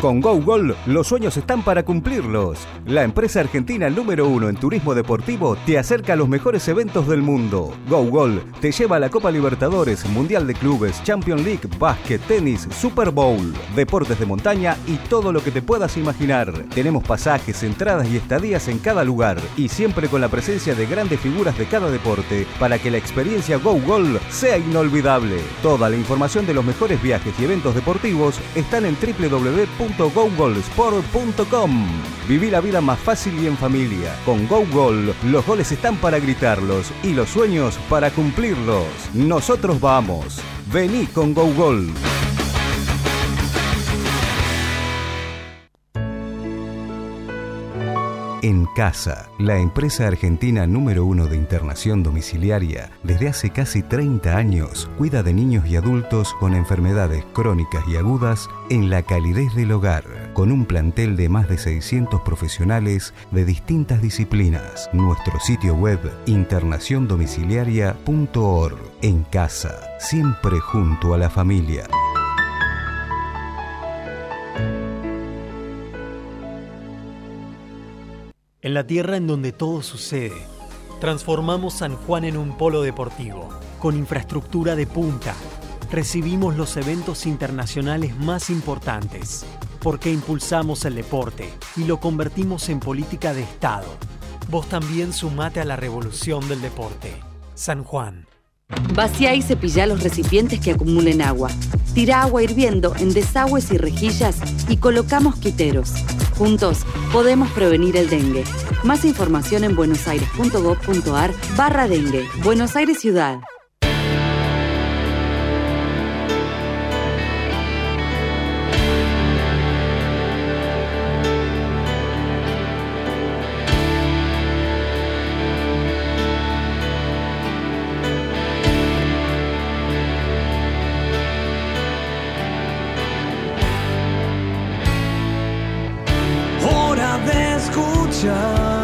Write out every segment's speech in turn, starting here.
Con GoGol, los sueños están para cumplirlos. La empresa argentina número uno en turismo deportivo te acerca a los mejores eventos del mundo. GoGol te lleva a la Copa Libertadores, Mundial de Clubes, Champions League, básquet, tenis, Super Bowl, deportes de montaña y todo lo que te puedas imaginar. Tenemos pasajes, entradas y estadías en cada lugar y siempre con la presencia de grandes figuras de cada deporte para que la experiencia GoGol sea inolvidable. Toda la información de los mejores viajes y eventos deportivos están en www www.gogolsport.com. Viví la vida más fácil y en familia. Con GoGol, los goles están para gritarlos y los sueños para cumplirlos. Nosotros vamos. Vení con GoGol. En Casa, la empresa argentina número uno de internación domiciliaria, desde hace casi 30 años cuida de niños y adultos con enfermedades crónicas y agudas en la calidez del hogar, con un plantel de más de 600 profesionales de distintas disciplinas. Nuestro sitio web internaciondomiciliaria.org. En Casa, siempre junto a la familia. En la tierra en donde todo sucede, transformamos San Juan en un polo deportivo, con infraestructura de punta. Recibimos los eventos internacionales más importantes, porque impulsamos el deporte y lo convertimos en política de Estado. Vos también sumate a la revolución del deporte. San Juan. Vacía y cepilla los recipientes que acumulen agua. Tira agua hirviendo en desagües y rejillas y colocamos quiteros. Juntos podemos prevenir el dengue. Más información en buenosaires.gov.ar barra dengue. Buenos Aires Ciudad. 家。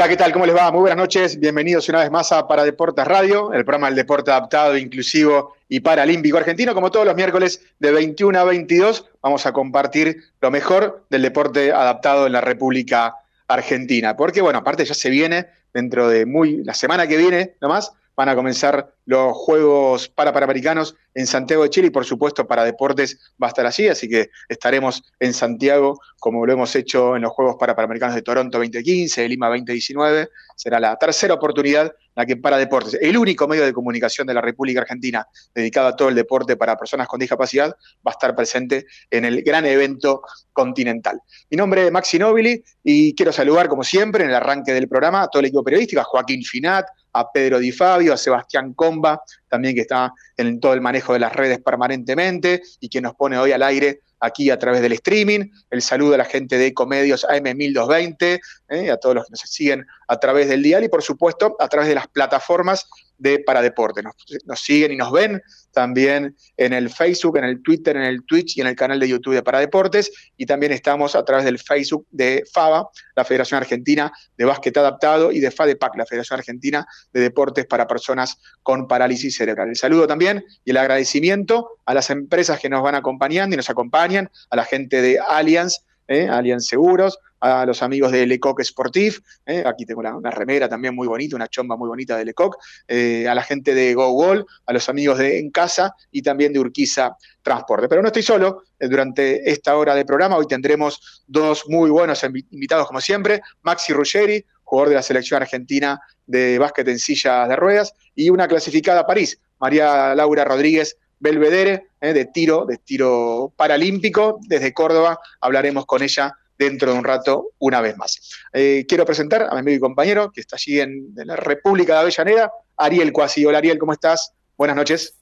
¿Qué tal? ¿Cómo les va? Muy buenas noches. Bienvenidos una vez más a Para Deportes Radio, el programa del deporte adaptado, inclusivo y paralímpico argentino. Como todos los miércoles de 21 a 22, vamos a compartir lo mejor del deporte adaptado en la República Argentina. Porque, bueno, aparte ya se viene dentro de muy, la semana que viene nomás, van a comenzar los Juegos para Panamericanos en Santiago de Chile y por supuesto para deportes va a estar así, así que estaremos en Santiago como lo hemos hecho en los Juegos para Panamericanos de Toronto 2015, de Lima 2019, será la tercera oportunidad en la que para deportes, el único medio de comunicación de la República Argentina dedicado a todo el deporte para personas con discapacidad, va a estar presente en el gran evento continental. Mi nombre es Maxi Nobili y quiero saludar como siempre en el arranque del programa a todo el equipo periodístico, Joaquín Finat, a Pedro Di Fabio, a Sebastián Comba, también que está en todo el manejo de las redes permanentemente y que nos pone hoy al aire aquí a través del streaming. El saludo a la gente de Ecomedios AM1220, eh, a todos los que nos siguen a través del dial y por supuesto a través de las plataformas de Paradeporte. Nos, nos siguen y nos ven también en el Facebook, en el Twitter, en el Twitch y en el canal de YouTube de Paradeportes. Y también estamos a través del Facebook de FABA, la Federación Argentina de Básquet Adaptado, y de FADEPAC, la Federación Argentina de Deportes para Personas con Parálisis Cerebral. El saludo también y el agradecimiento a las empresas que nos van acompañando y nos acompañan, a la gente de Allianz, ¿eh? Allianz Seguros, a los amigos de Lecoq Sportif, ¿eh? aquí tengo una, remera también muy bonita, una chomba muy bonita de Lecoq, eh, a la gente de GoGol, a los amigos de En Casa y también de Urquiza Transporte. Pero no estoy solo, durante esta hora de programa hoy tendremos dos muy buenos invitados como siempre, Maxi Ruggeri, jugador de la selección argentina de básquet en sillas de ruedas, y una clasificada a París, María Laura Rodríguez, Belvedere, eh, de tiro, de tiro paralímpico. Desde Córdoba hablaremos con ella dentro de un rato una vez más. Eh, quiero presentar a mi amigo y compañero que está allí en, la República de Avellaneda, Ariel Cuasi. Hola Ariel, ¿cómo estás? Buenas noches.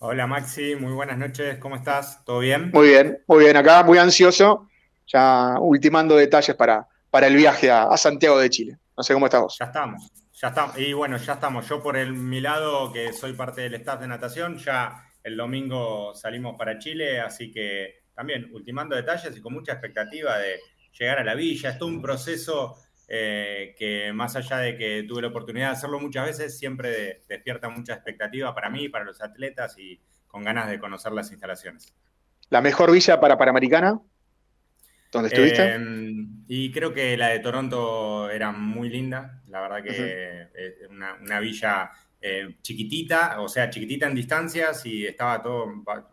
Hola Maxi, muy buenas noches, ¿cómo estás? ¿Todo bien? Muy bien, muy bien, acá muy ansioso, ya ultimando detalles para, para el viaje a, Santiago de Chile. No sé cómo estás vos. Ya estamos, ya estamos. Y bueno, ya estamos. Yo por el, mi lado, que soy parte del staff de natación, ya el domingo salimos para Chile, así que también ultimando detalles y con mucha expectativa de llegar a la villa. Es todo un proceso eh, que más allá de que tuve la oportunidad de hacerlo muchas veces, siempre despierta mucha expectativa para mí, para los atletas y con ganas de conocer las instalaciones. ¿La mejor villa para Panamericana? ¿Dónde estuviste? Em, y creo que la de Toronto era muy linda, la verdad que es una villa eh, chiquitita, o sea, chiquitita en distancias y estaba todo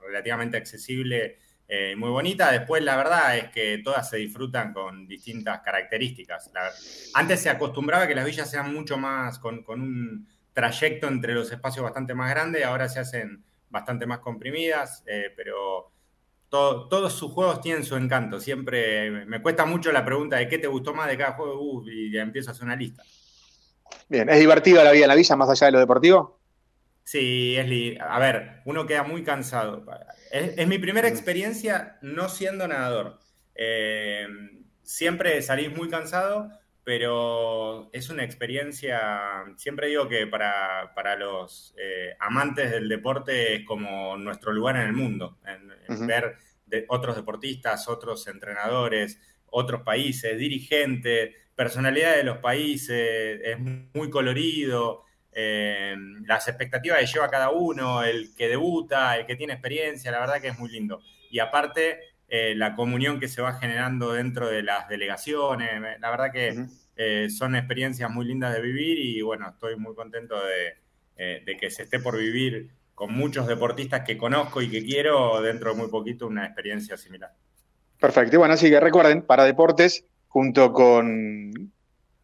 relativamente accesible eh, muy bonita. Después, la verdad es que todas se disfrutan con distintas características. antes se acostumbraba que las villas sean mucho más, con, un trayecto entre los espacios bastante más grande, ahora se hacen bastante más comprimidas, eh, pero todos sus juegos tienen su encanto. Siempre me cuesta mucho la pregunta de qué te gustó más de cada juego uh, y empiezo a hacer una lista. Bien, ¿es divertida la vida en la villa más allá de lo deportivo? Sí, es A ver, uno queda muy cansado. Es, mi primera mm. experiencia no siendo nadador. Eh, siempre salís muy cansado, pero es una experiencia, siempre digo que para, los eh, amantes del deporte es como nuestro lugar en el mundo, en, ver de otros deportistas, otros entrenadores, otros países, dirigentes personalidad de los países, es muy colorido, eh, las expectativas que lleva cada uno, el que debuta, el que tiene experiencia, la verdad que es muy lindo. Y aparte, eh, la comunión que se va generando dentro de las delegaciones, la verdad que eh, son experiencias muy lindas de vivir y bueno, estoy muy contento de, de que se esté por vivir con muchos deportistas que conozco y que quiero dentro de muy poquito una experiencia similar. Perfecto. Y bueno, así que recuerden, para deportes, junto con,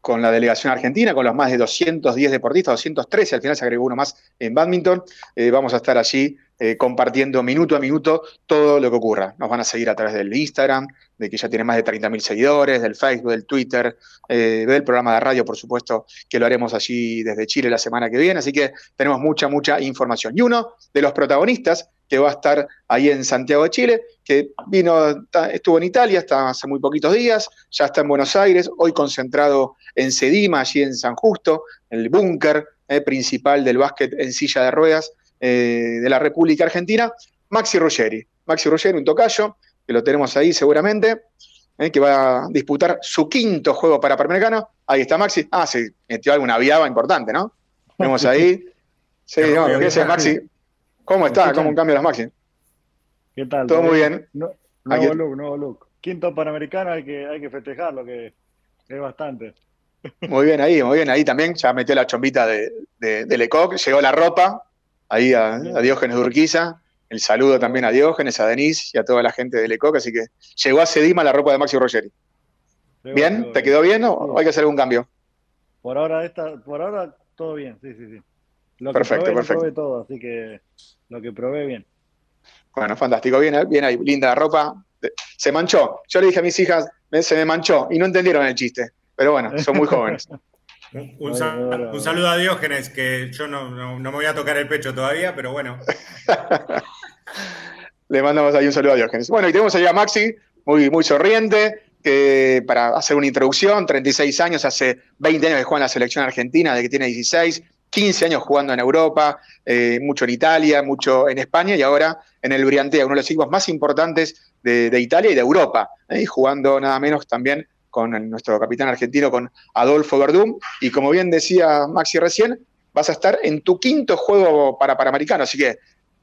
con la delegación argentina, con los más de 210 deportistas, 213, al final se agregó uno más en badminton. Eh, vamos a estar allí eh, compartiendo minuto a minuto todo lo que ocurra. Nos van a seguir a través del Instagram, de que ya tiene más de 30.000 seguidores, del Facebook, del Twitter, eh, del programa de radio, por supuesto, que lo haremos allí desde Chile la semana que viene. Así que tenemos mucha, mucha información. Y uno de los protagonistas que va a estar ahí en Santiago de Chile, que vino, estuvo en Italia hasta hace muy poquitos días, ya está en Buenos Aires, hoy concentrado en Sedima, allí en San Justo, en el búnker eh, principal del básquet en silla de ruedas eh, de la República Argentina, Maxi Ruggeri. Maxi Ruggeri, un tocayo, que lo tenemos ahí seguramente, eh, que va a disputar su quinto juego para Panamericano. Ahí está Maxi. Ah, sí, metió alguna viaba importante, ¿no? Vemos ahí. Sí, no, es Maxi. ¿Cómo está? ¿Cómo cambia las máquinas? ¿Qué tal? Todo muy bien. No, nuevo look, nuevo look. Quinto Panamericano hay que, hay que festejarlo, que es bastante. Muy bien ahí, muy bien ahí también. Ya metió la chombita de, de, Lecoq, llegó la ropa ahí a, Diógenes de Urquiza. El saludo también a Diógenes, a Denise y a toda la gente de Lecoq. Así que llegó a Sedima la ropa de Maxi Rogeri. ¿Bien? ¿Te quedó bien o hay que hacer algún cambio? Por ahora, esta, por ahora todo bien, sí, sí, sí. Lo perfecto, que perfecto. Probé todo, así que lo que probé bien. Bueno, fantástico, bien, bien ahí, linda ropa. Se manchó. Yo le dije a mis hijas, se me manchó y no entendieron el chiste. Pero bueno, son muy jóvenes. Un, saludo a Diógenes, que yo no, me voy a tocar el pecho todavía, pero bueno. Le mandamos ahí un saludo a Diógenes. Bueno, y tenemos ahí a Maxi, muy, muy sonriente, que para hacer una introducción, 36 años, hace 20 años que juega en la selección argentina, de que tiene 16, 15 años jugando en Europa, eh, mucho en Italia, mucho en España y ahora en el Briantea, uno de los equipos más importantes de, Italia y de Europa, ¿eh? jugando nada menos también con nuestro capitán argentino, con Adolfo Verdún. Y como bien decía Maxi recién, vas a estar en tu quinto juego para Panamericano, así que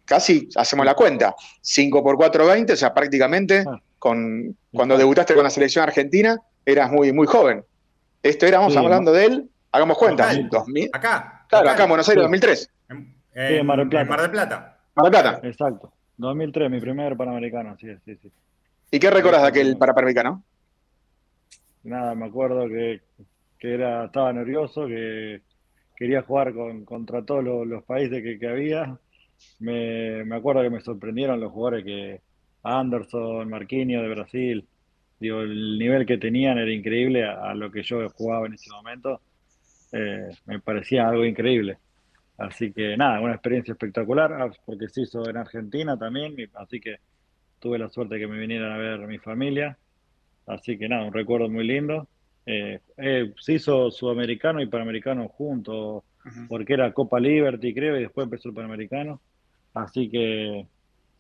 casi hacemos la cuenta. 5 por 4, 20, o sea, prácticamente ah. con, cuando debutaste con la selección argentina eras muy, muy joven. Esto éramos hablando de él, hagamos cuenta. acá. Claro, acá en Buenos Aires, 2003. En, Mar del Plata. Mar del Plata. Mar del Plata. Exacto. 2003, mi primer Panamericano, sí, sí, sí. ¿Y qué recuerdas de aquel para Panamericano? Nada, me acuerdo que, era, estaba nervioso, que quería jugar con, contra todos los, países que, había. Me, acuerdo que me sorprendieron los jugadores que Anderson, Marquinhos de Brasil, digo, el nivel que tenían era increíble a, lo que yo jugaba en ese momento. Eh, me parecía algo increíble. Así que nada, una experiencia espectacular, ah, porque se hizo en Argentina también, así que tuve la suerte de que me vinieran a ver mi familia. Así que nada, un recuerdo muy lindo. Eh, eh, se hizo sudamericano y panamericano juntos, porque era Copa Liberty, creo, y después empezó el panamericano. Así que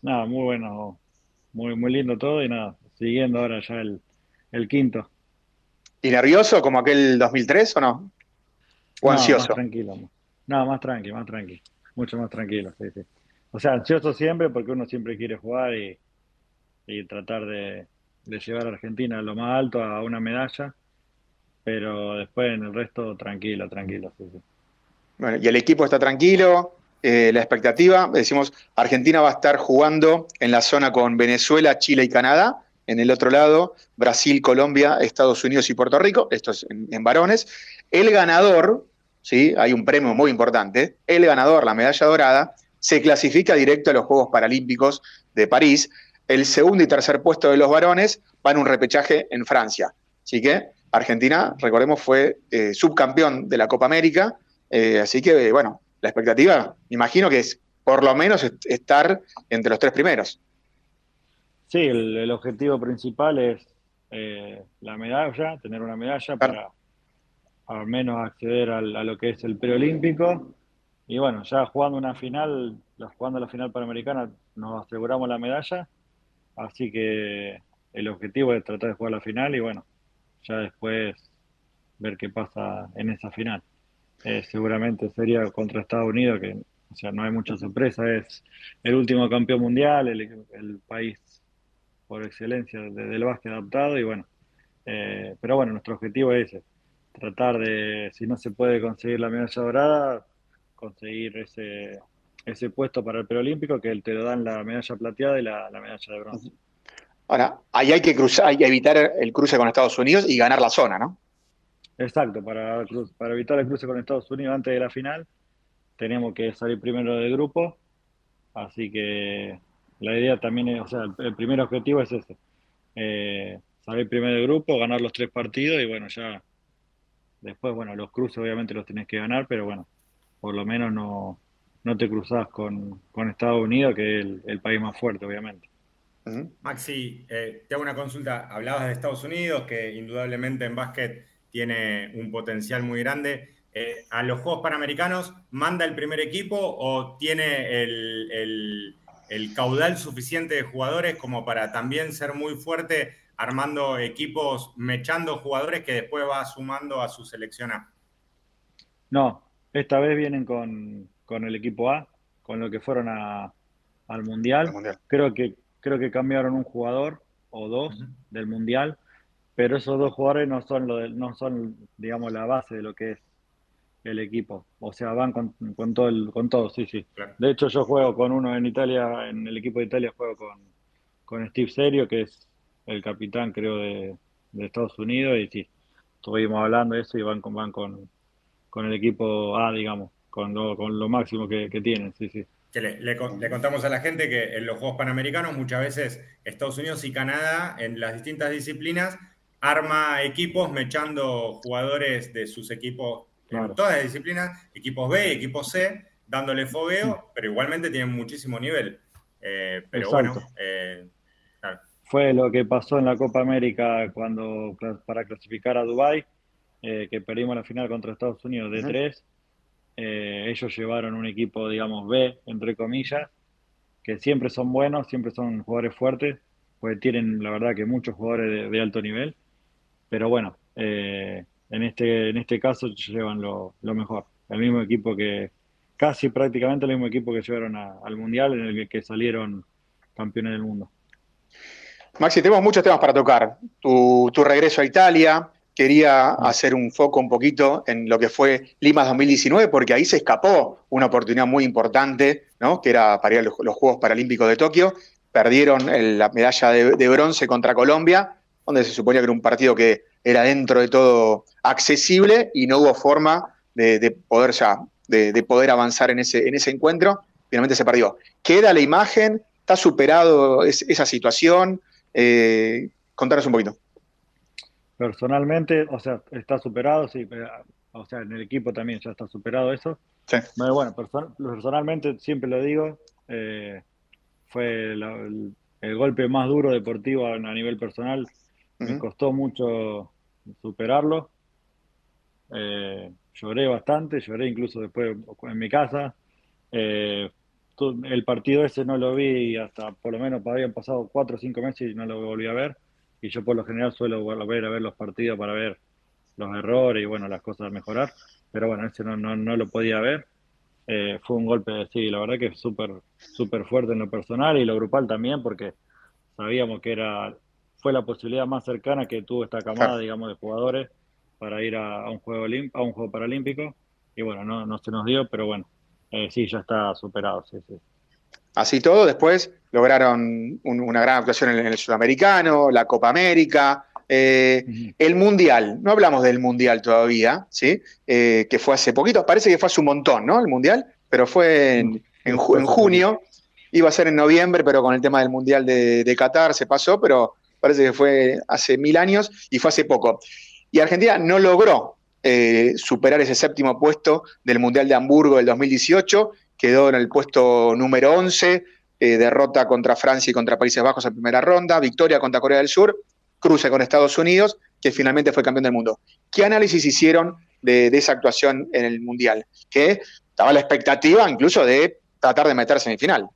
nada, muy bueno, muy, muy lindo todo y nada, siguiendo ahora ya el, el quinto. ¿Y nervioso como aquel 2003 o no? ¿O ansioso? Más tranquilo. No, más tranquilo, más tranquilo. Mucho más tranquilo, sí, sí. O sea, ansioso siempre porque uno siempre quiere jugar y, y tratar de, de llevar a Argentina a lo más alto a una medalla, pero después en el resto tranquilo, tranquilo. Bueno, y el equipo está tranquilo, eh, la expectativa, decimos, Argentina va a estar jugando en la zona con Venezuela, Chile y Canadá, en el otro lado, Brasil, Colombia, Estados Unidos y Puerto Rico, esto es en, varones. El ganador, ¿sí? hay un premio muy importante, el ganador, la medalla dorada, se clasifica directo a los Juegos Paralímpicos de París, el segundo y tercer puesto de los varones van a un repechaje en Francia. Así que Argentina, recordemos, fue eh, subcampeón de la Copa América. Eh, así que, bueno, la expectativa, imagino que es por lo menos estar entre los tres primeros. Sí, el, objetivo principal es eh, la medalla, tener una medalla para al menos acceder a lo que es el preolímpico. Y bueno, ya jugando una final, jugando la final panamericana, nos aseguramos la medalla Así que el objetivo es tratar de jugar la final y bueno, ya después ver qué pasa en esa final. Eh, seguramente sería contra Estados Unidos, que o sea, no hay mucha sorpresa, es el último campeón mundial, el, país por excelencia del básquet adaptado y bueno, eh, pero bueno, nuestro objetivo es ese, tratar de, si no se puede conseguir la medalla dorada, conseguir ese ese puesto para el preolímpico, que te lo dan la medalla plateada y la, medalla de bronce. Ahora, ahí hay que cruzar, hay que evitar el cruce con Estados Unidos y ganar la zona, ¿no? Exacto, para, para evitar el cruce con Estados Unidos antes de la final, tenemos que salir primero del grupo, así que la idea también es, o sea, el, primer objetivo es ese, eh, salir primero del grupo, ganar los tres partidos y bueno, ya después, bueno, los cruces obviamente los tenés que ganar, pero bueno, por lo menos no, no te cruzas con, Estados Unidos, que es el, país más fuerte, obviamente. Maxi, eh, te hago una consulta. Hablabas de Estados Unidos, que indudablemente en básquet tiene un potencial muy grande. Eh, ¿A los Juegos Panamericanos manda el primer equipo o tiene el, caudal suficiente de jugadores como para también ser muy fuerte armando equipos, mechando jugadores que después va sumando a su selección A? No, esta vez vienen con, con el equipo A, con lo que fueron al mundial. Creo que creo que cambiaron un jugador o dos del mundial, pero esos dos jugadores no son lo no son digamos la base de lo que es el equipo. O sea, van con, todo el, con todo, sí, sí. De hecho, yo juego con uno en Italia, en el equipo de Italia juego con, con Steve Serio, que es el capitán, creo, de, Estados Unidos, y sí, estuvimos hablando de eso y van con, van con, con el equipo A, digamos con lo, con lo máximo que, tienen, sí, sí. Que le, contamos a la gente que en los Juegos Panamericanos muchas veces Estados Unidos y Canadá en las distintas disciplinas arma equipos mechando jugadores de sus equipos en todas las disciplinas, equipos B, equipos C, dándole fogueo, pero igualmente tienen muchísimo nivel. Eh, pero bueno, eh, fue lo que pasó en la Copa América cuando para clasificar a Dubai, eh, que perdimos la final contra Estados Unidos de tres. Eh, ellos llevaron un equipo, digamos, B, entre comillas, que siempre son buenos, siempre son jugadores fuertes, pues tienen, la verdad, que muchos jugadores de, alto nivel. Pero bueno, eh, en, este, en este caso llevan lo, mejor. El mismo equipo que, casi prácticamente el mismo equipo que llevaron al Mundial, en el que salieron campeones del mundo. Maxi, tenemos muchos temas para tocar. Tu, tu regreso a Italia, quería hacer un foco un poquito en lo que fue Lima 2019, porque ahí se escapó una oportunidad muy importante, ¿no? que era para ir a los, Juegos Paralímpicos de Tokio. Perdieron la medalla de, bronce contra Colombia, donde se suponía que era un partido que era dentro de todo accesible y no hubo forma de, poder ya, de, poder avanzar en ese, en ese encuentro. Finalmente se perdió. ¿Queda la imagen? ¿Está superado esa situación? Eh, contanos un poquito. Personalmente, o sea, está superado, sí, o sea, en el equipo también ya está superado eso. Sí. Bueno, personalmente, siempre lo digo, eh, fue el, golpe más duro deportivo a, nivel personal. Me costó mucho superarlo. Eh, lloré bastante, lloré incluso después en mi casa. Eh, el partido ese no lo vi hasta por lo menos habían pasado cuatro o cinco meses y no lo volví a ver y yo por lo general suelo volver a ver los partidos para ver los errores y bueno, las cosas a mejorar, pero bueno, ese no, no, no lo podía ver. Eh, fue un golpe, sí, la verdad que súper súper fuerte en lo personal y lo grupal también, porque sabíamos que era fue la posibilidad más cercana que tuvo esta camada, digamos, de jugadores para ir a, un juego a un juego paralímpico y bueno, no, no se nos dio, pero bueno, eh, sí, ya está superado, sí, sí. Así todo, después lograron una gran actuación en, el Sudamericano, la Copa América, eh, el Mundial. No hablamos del Mundial todavía, ¿sí? Eh, que fue hace poquito, parece que fue hace un montón, ¿no? El Mundial, pero fue en, junio. Iba a ser en noviembre, pero con el tema del Mundial de, Qatar se pasó, pero parece que fue hace mil años y fue hace poco. Y Argentina no logró eh, superar ese séptimo puesto del Mundial de Hamburgo del 2018 quedó en el puesto número 11, eh, derrota contra Francia y contra Países Bajos en primera ronda, victoria contra Corea del Sur, cruce con Estados Unidos, que finalmente fue campeón del mundo. ¿Qué análisis hicieron de, esa actuación en el Mundial? Que estaba la expectativa incluso de tratar de meterse en final.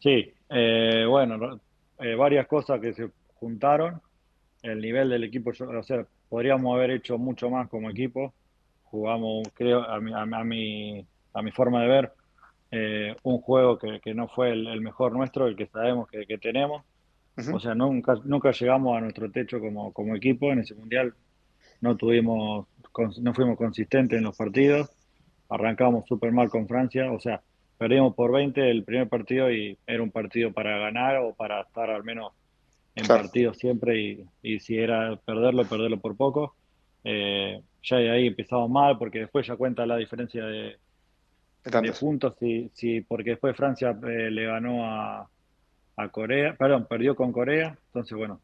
Sí, eh, bueno, eh, varias cosas que se juntaron. El nivel del equipo, o sea, podríamos haber hecho mucho más como equipo. Jugamos, creo, a mi a mi forma de ver, eh, un juego que, no fue el, mejor nuestro, el que sabemos que, tenemos. O sea, nunca, nunca llegamos a nuestro techo como, como equipo en ese mundial. No tuvimos, no fuimos consistentes en los partidos. Arrancamos súper mal con Francia. O sea, perdimos por 20 el primer partido y era un partido para ganar o para estar al menos en partido siempre y, y, si era perderlo, perderlo por poco. Eh, ya de ahí empezamos mal porque después ya cuenta la diferencia de, de puntos, sí, sí, porque después Francia eh, le ganó a, a, Corea, perdón, perdió con Corea, entonces bueno,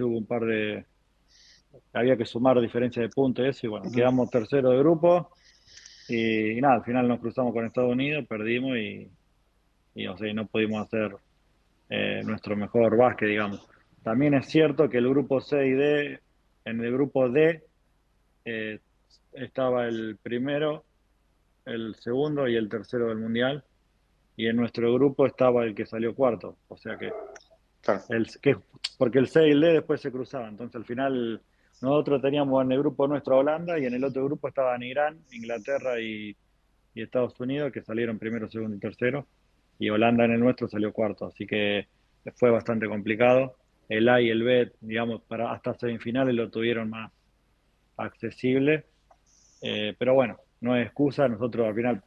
hubo un par de, había que sumar diferencia de puntos y eso, y bueno, quedamos tercero de grupo, y, nada, al final nos cruzamos con Estados Unidos, perdimos y, y o sea, no pudimos hacer eh, nuestro mejor básquet, digamos. También es cierto que el grupo C y D, en el grupo D eh, estaba el primero el segundo y el tercero del mundial. Y en nuestro grupo estaba el que salió cuarto. O sea que. El, que porque el C y el D después se cruzaban. Entonces al final nosotros teníamos en el grupo nuestro Holanda y en el otro grupo estaban Irán, Inglaterra y, Estados Unidos, que salieron primero, segundo y tercero. Y Holanda en el nuestro salió cuarto. Así que fue bastante complicado. El A y el B, digamos, para hasta semifinales lo tuvieron más accesible. Eh, pero bueno, no hay excusa, nosotros al final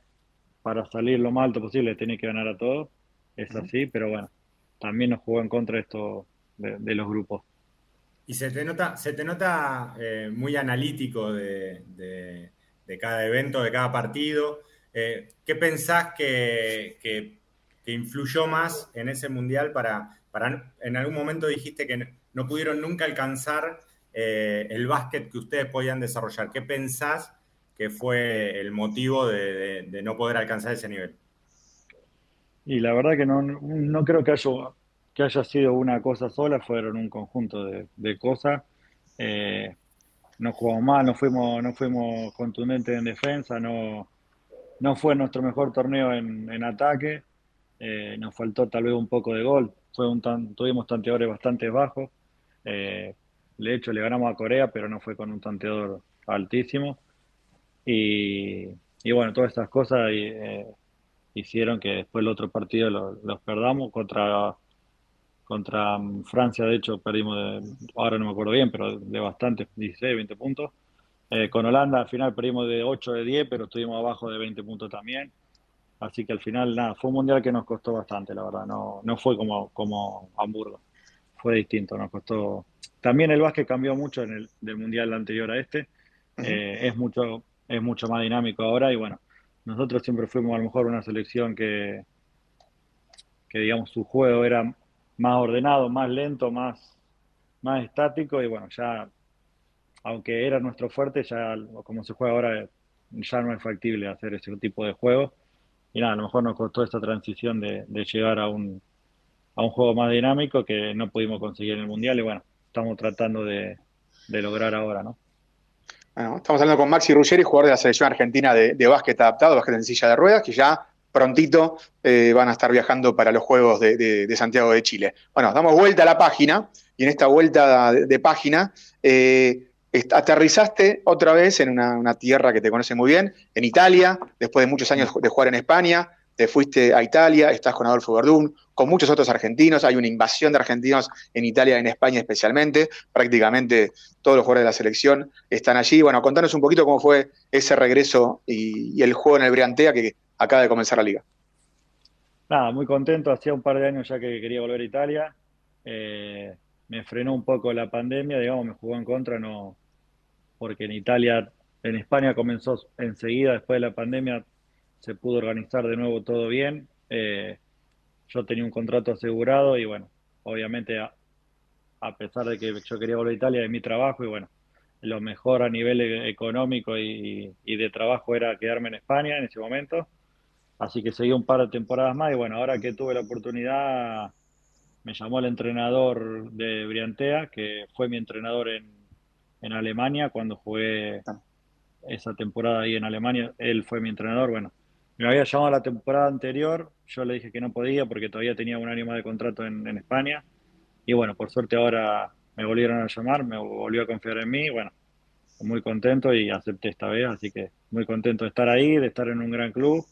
para salir lo más alto posible tiene que ganar a todos, es así, pero bueno, también nos jugó en contra esto de, los grupos. Y se te nota, se te nota eh, muy analítico de, cada evento, de cada partido. Eh, ¿Qué pensás que, influyó más en ese mundial para, para, en algún momento dijiste que no pudieron nunca alcanzar eh, el básquet que ustedes podían desarrollar? ¿Qué pensás ¿Qué fue el motivo de, no poder alcanzar ese nivel? Y la verdad que no, creo que haya, que haya sido una cosa sola, fueron un conjunto de, cosas. Eh, no jugamos mal, no fuimos, no fuimos contundentes en defensa, no, no fue nuestro mejor torneo en, ataque, eh, nos faltó tal vez un poco de gol, fue un tuvimos tanteadores bastante bajos, eh, de hecho le ganamos a Corea, pero no fue con un tanteador altísimo. Y, bueno, todas estas cosas eh, hicieron que después el otro partido los perdamos contra contra mm, Francia, de hecho, perdimos, de, ahora no me acuerdo bien, pero de bastante, 16, 20 puntos. Eh, con Holanda al final perdimos de 8 de 10, pero estuvimos abajo de 20 puntos también. Así que al final, nada, fue un mundial que nos costó bastante, la verdad. No, no fue como, como Hamburgo. Fue distinto, nos costó. También el básquet cambió mucho en el del mundial anterior a este. Eh, es, mucho, es mucho más dinámico ahora y bueno, nosotros siempre fuimos a lo mejor una selección que, que digamos, su juego era más ordenado, más lento, más, más estático y bueno, ya, aunque era nuestro fuerte, ya como se juega ahora, ya no es factible hacer ese tipo de juego. Y nada, a lo mejor nos costó esta transición de, llegar a un, a un juego más dinámico que no pudimos conseguir en el Mundial y bueno, estamos tratando de, lograr ahora, ¿no? Bueno, estamos hablando con Maxi Ruggeri, jugador de la selección argentina de, de básquet adaptado, básquet en silla de ruedas, que ya prontito eh, van a estar viajando para los Juegos de, Santiago de Chile. Bueno, damos vuelta a la página y en esta vuelta de, página eh, aterrizaste otra vez en una, tierra que te conoce muy bien, en Italia, después de muchos años de jugar en España, te fuiste a Italia, estás con Adolfo Verdún, con muchos otros argentinos, hay una invasión de argentinos en Italia, en España especialmente, prácticamente todos los jugadores de la selección están allí. Bueno, contanos un poquito cómo fue ese regreso y, y el juego en el Briantea, que acaba de comenzar la liga. Nada, muy contento. Hacía un par de años ya que quería volver a Italia. Eh, me frenó un poco la pandemia, digamos, me jugó en contra, no, porque en Italia, en España comenzó enseguida, después de la pandemia, se pudo organizar de nuevo todo bien. Eh, yo tenía un contrato asegurado y bueno, obviamente a, pesar de que yo quería volver a Italia de mi trabajo y bueno, lo mejor a nivel e-, económico y de trabajo era quedarme en España en ese momento. Así que seguí un par de temporadas más y bueno, ahora que tuve la oportunidad, me llamó el entrenador de Briantea, que fue mi entrenador en, en Alemania cuando jugué esa temporada ahí en Alemania. Él fue mi entrenador, bueno, me había llamado la temporada anterior, yo le dije que no podía porque todavía tenía un año más de contrato en, en España. Y bueno, por suerte ahora me volvieron a llamar, me volvió a confiar en mí, bueno, muy contento y acepté esta vez, así que muy contento de estar ahí, de estar en un gran club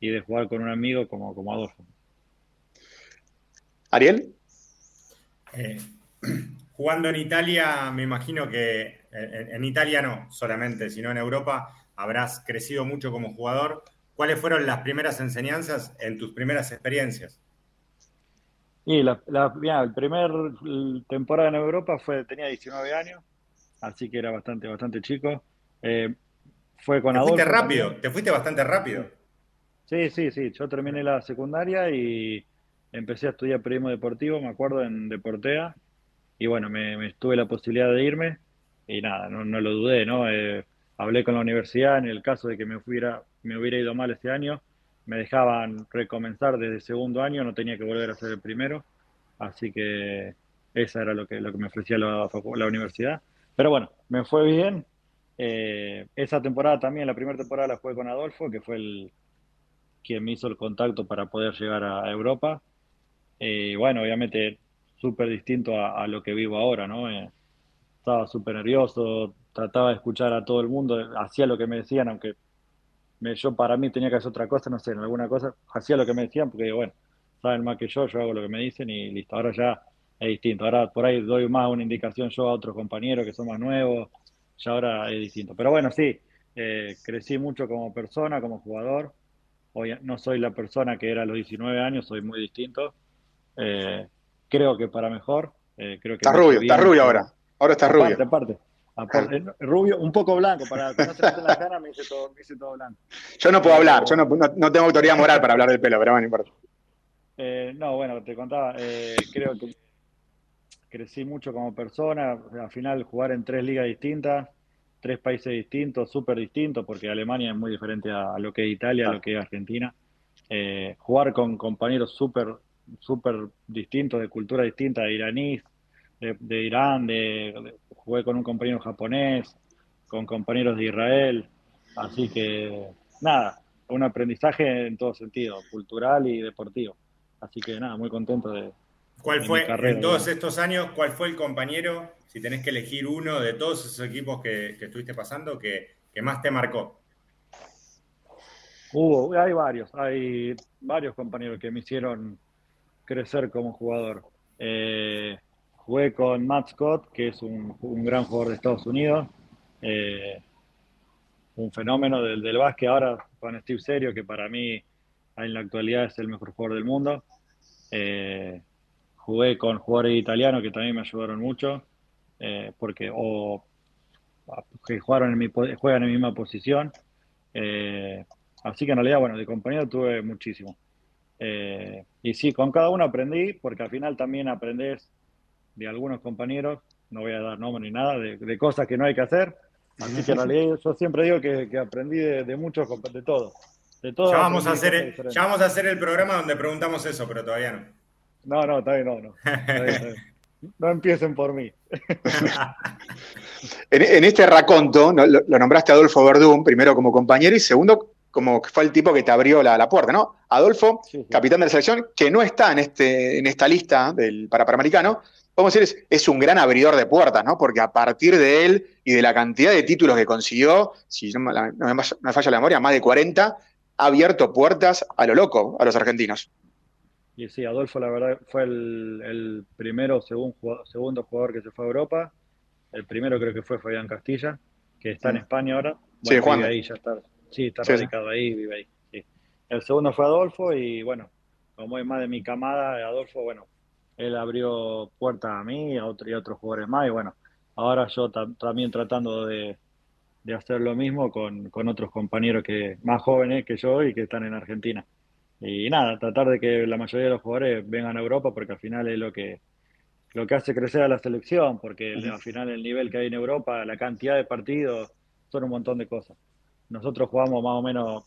y de jugar con un amigo como, como Adolfo. Ariel. Eh, jugando en Italia, me imagino que en, Italia no solamente, sino en Europa habrás crecido mucho como jugador. ¿Cuáles fueron las primeras enseñanzas en tus primeras experiencias? Y la, la, el primer temporada en Europa fue tenía 19 años, así que era bastante bastante chico. Eh, fue con te Fuiste rápido, te fuiste bastante rápido. Sí, sí, sí. Yo terminé la secundaria y empecé a estudiar periodismo deportivo, me acuerdo, en Deportea. Y bueno, me, tuve la posibilidad de irme y nada, no, lo dudé, ¿no? Eh, hablé con la universidad en el caso de que me, hubiera, me hubiera ido mal ese año. Me dejaban recomenzar desde segundo año, no tenía que volver a ser el primero. Así que esa era lo que, lo que me ofrecía la, la universidad. Pero bueno, me fue bien. Eh, esa temporada también, la primera temporada la jugué con Adolfo, que fue el, quien me hizo el contacto para poder llegar a Europa. Eh, bueno, obviamente súper distinto a, lo que vivo ahora, ¿no? Eh, estaba súper nervioso, trataba de escuchar a todo el mundo, hacía lo que me decían, aunque yo para mí tenía que hacer otra cosa, no sé, en alguna cosa, hacía lo que me decían, porque bueno, saben más que yo, yo hago lo que me dicen y listo, ahora ya es distinto, ahora por ahí doy más una indicación yo a otros compañeros que son más nuevos, ya ahora es distinto. Pero bueno, sí, eh, crecí mucho como persona, como jugador, Hoy no soy la persona que era a los 19 años, soy muy distinto. Eh, creo que para mejor. Eh, creo que está rubio, está rubio ahora. Ahora está rubio. Aparte, aparte, rubio, un poco blanco, para que no se la cara me hice todo, me hice todo blanco. Yo no puedo hablar, yo no, no, tengo autoridad moral para hablar del pelo, pero bueno, no importa. Eh, no, bueno, te contaba, creo que crecí mucho como persona, al final jugar en tres ligas distintas, tres países distintos, súper distintos, porque Alemania es muy diferente a, lo que es Italia, a lo que es Argentina. Eh, jugar con compañeros súper súper distintos, de cultura distinta, de iraníes, de, Irán, de, jugué con un compañero japonés, con compañeros de Israel, así que nada, un aprendizaje en todo sentido, cultural y deportivo. Así que nada, muy contento de... ¿Cuál fue, en todos estos años, cuál fue el compañero, si tenés que elegir uno de todos esos equipos que, estuviste pasando, que, más te marcó? Hubo, hay varios, hay varios compañeros que me hicieron crecer como jugador. Eh, jugué con Matt Scott, que es un, gran jugador de Estados Unidos, eh, un fenómeno del, del básquet. Ahora con Steve Serio, que para mí en la actualidad es el mejor jugador del mundo. Eh, jugué con jugadores italianos que también me ayudaron mucho, eh, porque o que jugaron en mi, juegan en mi misma posición. Eh, así que en realidad, bueno, de compañero tuve muchísimo. y sí, con cada uno aprendí, porque al final también aprendes de algunos compañeros, no voy a dar nombre ni nada, de, cosas que no hay que hacer. Así que en realidad yo siempre digo que, aprendí de, de muchos, de todos ya, vamos a hacer ya vamos a hacer el programa donde preguntamos eso, pero todavía no. No, no, todavía no. No, no empiecen por mí. en, este raconto, lo, nombraste Adolfo Verdún, primero como compañero y segundo como que fue el tipo que te abrió la, puerta, ¿no? Adolfo, capitán de la selección, que no está en, este, en esta lista del para Panamericano, podemos decir, es, es, un gran abridor de puertas, ¿no? Porque a partir de él y de la cantidad de títulos que consiguió, si no, no me falla la memoria, más de 40, ha abierto puertas a lo loco a los argentinos. Y sí, Adolfo, la verdad, fue el, primero, segundo jugador que se fue a Europa. El primero creo que fue Fabián Castilla, que está en. España ahora. sí, Juan. ahí, ya está. Sí, está radicado ahí, vive ahí. El segundo fue Adolfo y bueno, como es más de mi camada, Adolfo, bueno, él abrió puertas a mí a, otro, y otros jugadores más. Y bueno, ahora yo también tratando de, de hacer lo mismo con, otros compañeros que más jóvenes que yo y que están en Argentina. Y nada, tratar de que la mayoría de los jugadores vengan a Europa porque al final es lo que, lo que hace crecer a la selección, porque al final el nivel que hay en Europa, la cantidad de partidos, son un montón de cosas. Nosotros jugamos más o menos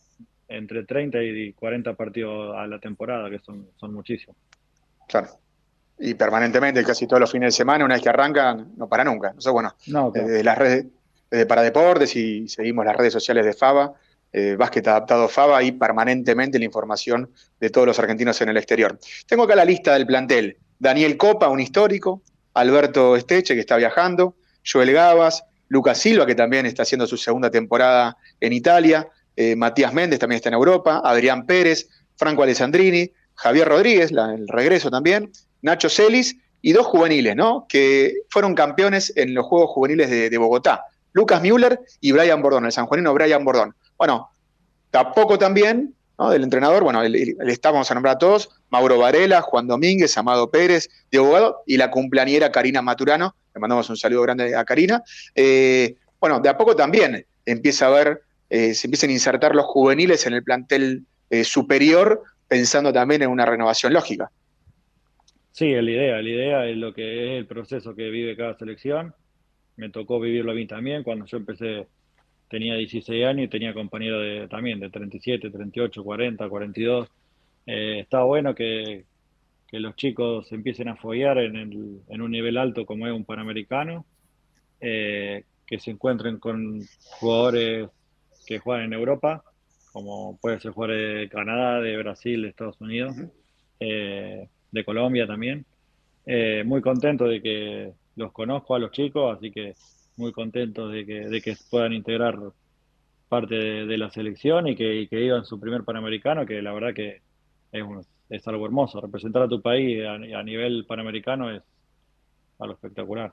entre 30 y 40 partidos a la temporada, que son, son muchísimos. Claro. Y permanentemente, casi todos los fines de semana, una vez que arrancan, no para nunca. Entonces, bueno, no, desde las redes eh, para deportes y seguimos las redes sociales de FABA, eh, Básquet Adaptado FABA y permanentemente la información de todos los argentinos en el exterior. Tengo acá la lista del plantel. Daniel Copa, un histórico, Alberto Esteche, que está viajando, Joel Gabas, Lucas Silva, que también está haciendo su segunda temporada en Italia, eh, Matías Méndez también está en Europa, Adrián Pérez, Franco Alessandrini, Javier Rodríguez, el regreso también, Nacho Celis y dos juveniles, ¿no? Que fueron campeones en los Juegos Juveniles de Bogotá. Lucas Müller y Brian Bordón, el sanjuanino Brian Bordón. Bueno, tampoco también del entrenador, bueno, le, estamos a nombrar a todos, Mauro Varela, Juan Domínguez, Amado Pérez, Diego Gado y la cumpleañera Karina Maturano, le mandamos un saludo grande a Karina. Eh, bueno, de a poco también empieza a ver, eh, se empiezan a insertar los juveniles en el plantel eh, superior, pensando también en una renovación lógica. Sí, la idea, la idea es lo que es el proceso que vive cada selección me tocó vivirlo a mí también. Cuando yo empecé tenía 16 años y tenía compañeros de, también de 37, 38, 40, 42. Eh, está bueno que, los chicos empiecen a follar en, en, un nivel alto como es un panamericano, eh, que se encuentren con jugadores que juegan en Europa, como puede ser jugadores de Canadá, de Brasil, de Estados Unidos, eh, de Colombia también. muy contento de que los conozco a los chicos, así que muy contentos de que, de que puedan integrar parte de, la selección y que, y que iban su primer Panamericano, que la verdad que es, es algo hermoso. Representar a tu país a, nivel panamericano es algo espectacular.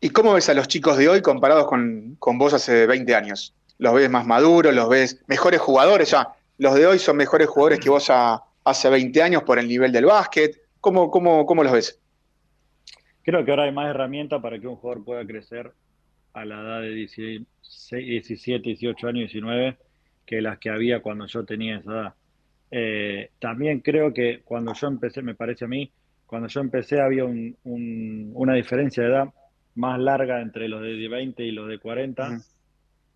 ¿Y cómo ves a los chicos de hoy comparados con, con vos hace 20 años? ¿Los ves más maduros? ¿Los ves mejores jugadores? Ya, los de hoy son mejores jugadores que vos hace 20 años por el nivel del básquet. ¿Cómo, cómo, cómo los ves? Creo que ahora hay más herramientas para que un jugador pueda crecer a la edad de 16, 17, 18 años, 19, que las que había cuando yo tenía esa edad. Eh, también creo que cuando yo empecé, me parece a mí, cuando yo empecé había una diferencia de edad más larga entre los de 20 y los de 40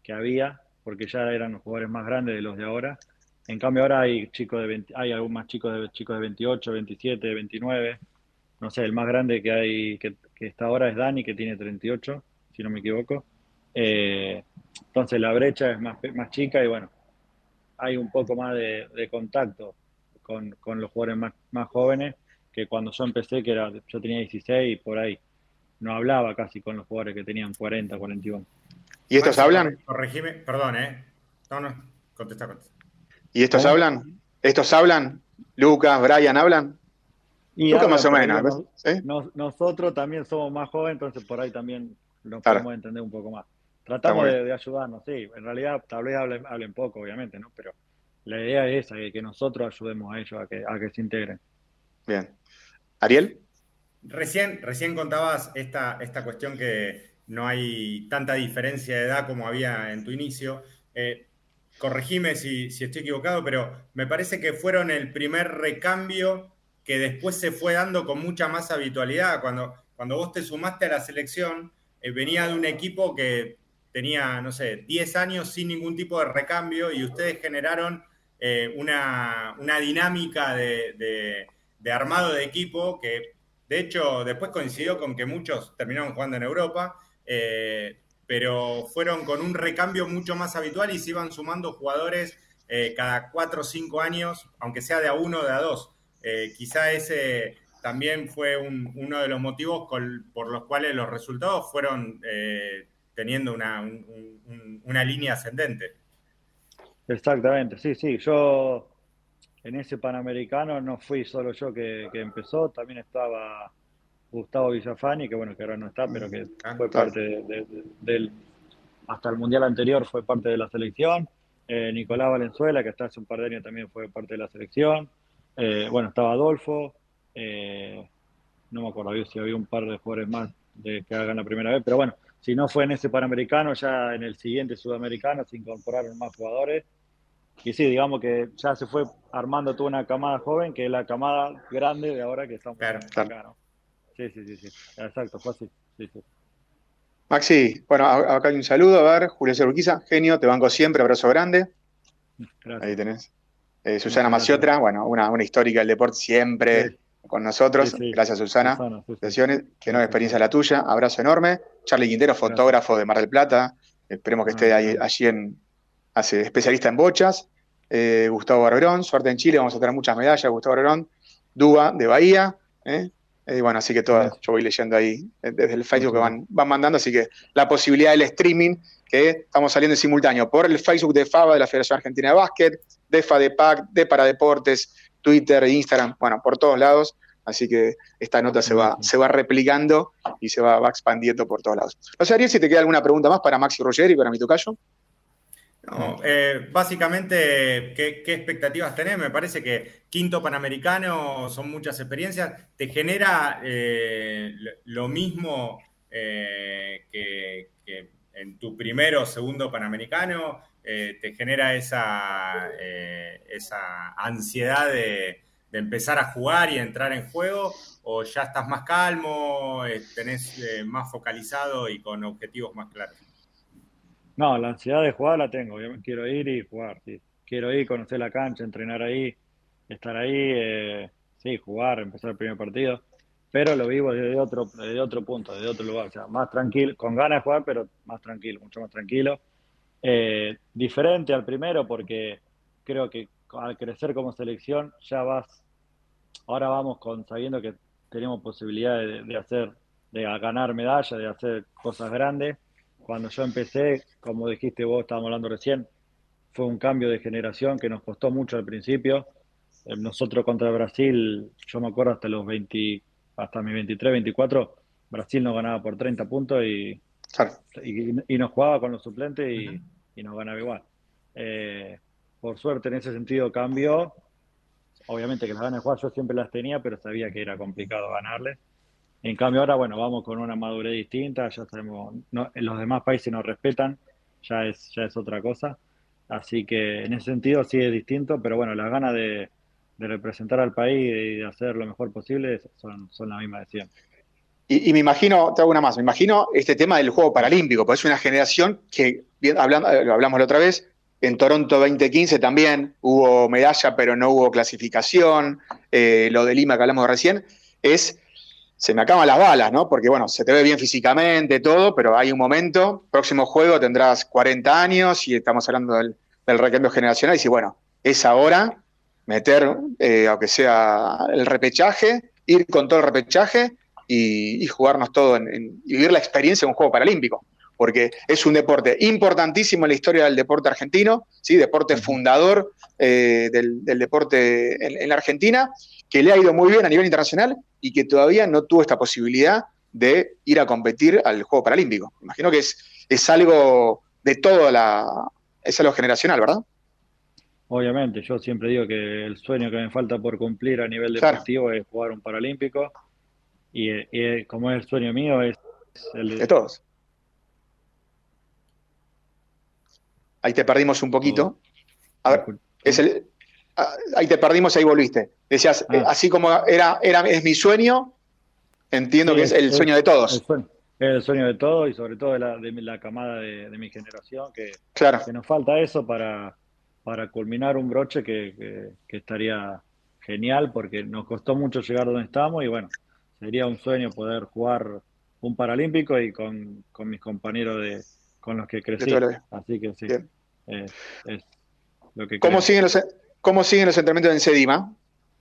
que había, porque ya eran jugadores más grandes de los de ahora. En cambio ahora hay chicos de 20, hay algunos más chicos de chicos de 28, 27, 29 no sé, el más grande que hay, que, está ahora es Dani, que tiene 38, si no me equivoco. Eh, entonces la brecha es más, más chica y bueno, hay un poco más de, contacto con, los jugadores más, jóvenes que cuando yo empecé, que era, yo tenía 16 y por ahí. No hablaba casi con los jugadores que tenían 40, 41. ¿Y estos hablan? Corregime, perdón, ¿eh? No, no, contesta, contesta. ¿Y estos hablan? ¿Estos hablan? ¿Lucas, Brian hablan? Y Lucas más o menos. nosotros también somos más jóvenes, entonces por ahí también nos podemos entender un poco más. Tratamos de, ayudarnos, sí. En realidad, tal vez hablen, poco, obviamente, ¿no? Pero la idea es esa, que, nosotros ayudemos a ellos a que, a que se integren. Bien. ¿Ariel? Recién, recién contabas esta, esta cuestión que no hay tanta diferencia de edad como había en tu inicio. Eh, corregime si, si, estoy equivocado, pero me parece que fueron el primer recambio que después se fue dando con mucha más habitualidad. Cuando, cuando vos te sumaste a la selección, eh, venía de un equipo que tenía, no sé, 10 años sin ningún tipo de recambio y ustedes generaron eh, una, dinámica de, armado de equipo que, de hecho, después coincidió con que muchos terminaron jugando en Europa, eh, pero fueron con un recambio mucho más habitual y se iban sumando jugadores cada 4 o 5 años, aunque sea de a uno o de a dos. quizá ese también fue uno de los motivos por los cuales los resultados fueron teniendo una, una línea ascendente. Exactamente, sí, sí. Yo en ese Panamericano no fui solo yo que, empezó, también estaba Gustavo Villafani, que bueno, que ahora no está, pero que ah, fue parte del, hasta el Mundial anterior fue parte de la selección. Eh, Nicolás Valenzuela, que hasta hace un par de años también fue parte de la selección. Eh, bueno, estaba Adolfo. Eh, no me acuerdo si había un par de jugadores más de que hagan la primera vez, pero bueno, si no fue en ese Panamericano, ya en el siguiente Sudamericano se incorporaron más jugadores. Y sí, digamos que ya se fue armando toda una camada joven, que es la camada grande de ahora que estamos claro, acá, Sí, sí, sí, sí. Exacto, fue así. Maxi, bueno, acá hay un saludo, a ver, Julio Cerruquiza, genio, te banco siempre, abrazo grande. Gracias. Ahí tenés. Eh, Susana Maciotra, bueno, una, una histórica del deporte siempre con nosotros. Gracias, Susana. que no experiencia la tuya. Abrazo enorme. Charlie Quintero, fotógrafo de Mar del Plata. Esperemos que esté ah, ahí, allí en, hace especialista en bochas. Eh, Gustavo Barberón, suerte en Chile, vamos a tener muchas medallas. Gustavo Barberón, Duba de Bahía. ¿eh? Eh, bueno, así que todas, yo voy leyendo ahí desde el Facebook que van, van mandando, así que la posibilidad del streaming, que estamos saliendo en simultáneo por el Facebook de FABA, de la Federación Argentina de Básquet, de FADEPAC, de Paradeportes, Twitter, Instagram, bueno, por todos lados. Así que esta nota se va, se va replicando y se va, expandiendo por todos lados. No sé, Ariel, si te queda alguna pregunta más para Maxi Roger y para mi tocayo. No, eh, básicamente, ¿qué, expectativas tenés? Me parece que quinto panamericano son muchas experiencias. ¿Te genera eh, lo mismo eh, que, en tu primero o segundo panamericano? ¿Te genera esa, esa ansiedad de, de empezar a jugar y entrar en juego? ¿O ya estás más calmo, eh, tenés eh, más focalizado y con objetivos más claros? No, la ansiedad de jugar la tengo. Yo quiero ir y jugar. Quiero ir, conocer la cancha, entrenar ahí, estar ahí, eh, sí, jugar, empezar el primer partido. Pero lo vivo desde otro, desde otro punto, desde otro lugar. O sea, más tranquilo, con ganas de jugar, pero más tranquilo, mucho más tranquilo. Diferente al primero porque creo que al crecer como selección ya vas ahora vamos con sabiendo que tenemos posibilidad de, hacer, de ganar medallas, de hacer cosas grandes. Cuando yo empecé, como dijiste vos, estábamos hablando recién, fue un cambio de generación que nos costó mucho al principio. Eh, nosotros contra Brasil, yo me acuerdo hasta los 20, hasta mi 23, 24, Brasil nos ganaba por 30 puntos y, y, nos jugaba con los suplentes y, nos ganaba igual. Eh, por suerte en ese sentido cambió obviamente que las ganas de jugar yo siempre las tenía, pero sabía que era complicado ganarles. En cambio ahora, bueno, vamos con una madurez distinta, ya sabemos, los demás países nos respetan, ya es, ya es otra cosa. Así que en ese sentido sí es distinto, pero bueno, las ganas de, representar al país y de hacer lo mejor posible son, son la misma de siempre. Y, me imagino, te hago una más, me imagino este tema del juego paralímpico, porque es una generación que, bien, hablando, lo hablamos la otra vez, en Toronto 2015 también hubo medalla, pero no hubo clasificación. Eh, lo de Lima que hablamos recién es, se me acaban las balas, ¿no? Porque bueno, se te ve bien físicamente, todo, pero hay un momento, próximo juego tendrás 40 años y estamos hablando del del recambio generacional y decir, bueno, es ahora meter, eh, aunque sea el repechaje, ir con todo el repechaje y, jugarnos todo en, y vivir la experiencia de un juego paralímpico. Porque es un deporte importantísimo en la historia del deporte argentino, ¿sí? deporte fundador eh, del, deporte en, la Argentina, que le ha ido muy bien a nivel internacional y que todavía no tuvo esta posibilidad de ir a competir al Juego Paralímpico. Imagino que es, es algo de toda la. es algo generacional, ¿verdad? Obviamente, yo siempre digo que el sueño que me falta por cumplir a nivel deportivo es jugar un Paralímpico. Y, como es el sueño mío, es el de, todos. Ahí te perdimos un poquito. A ver, es el, ah, ahí te perdimos, ahí volviste. Decías, ah. eh, así como era, era, es mi sueño, entiendo que es el sueño de todos. Es el sueño de todos y sobre todo de la, de la camada de, mi generación, que, que nos falta eso para, para culminar un broche que, estaría genial porque nos costó mucho llegar donde estamos y bueno, sería un sueño poder jugar un paralímpico y con, mis compañeros de con los que crecí. Así que sí, es, lo que ¿Cómo siguen, los, ¿Cómo siguen los entrenamientos en Sedima?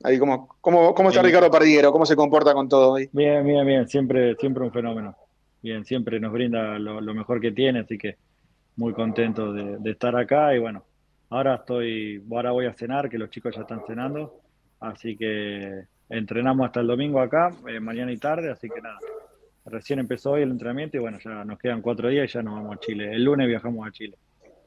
Ahí, ¿cómo, cómo, cómo está Ricardo Pardiguero? ¿Cómo se comporta con todo ahí? Bien, bien, bien. Siempre, siempre un fenómeno. Bien, siempre nos brinda lo, mejor que tiene, así que muy contento de estar acá y bueno, Ahora estoy, ahora voy a cenar, que los chicos ya están cenando, así que entrenamos hasta el domingo acá, eh, mañana y tarde, así que nada. Recién empezó hoy el entrenamiento y bueno, ya nos quedan cuatro días y ya nos vamos a Chile. El lunes viajamos a Chile.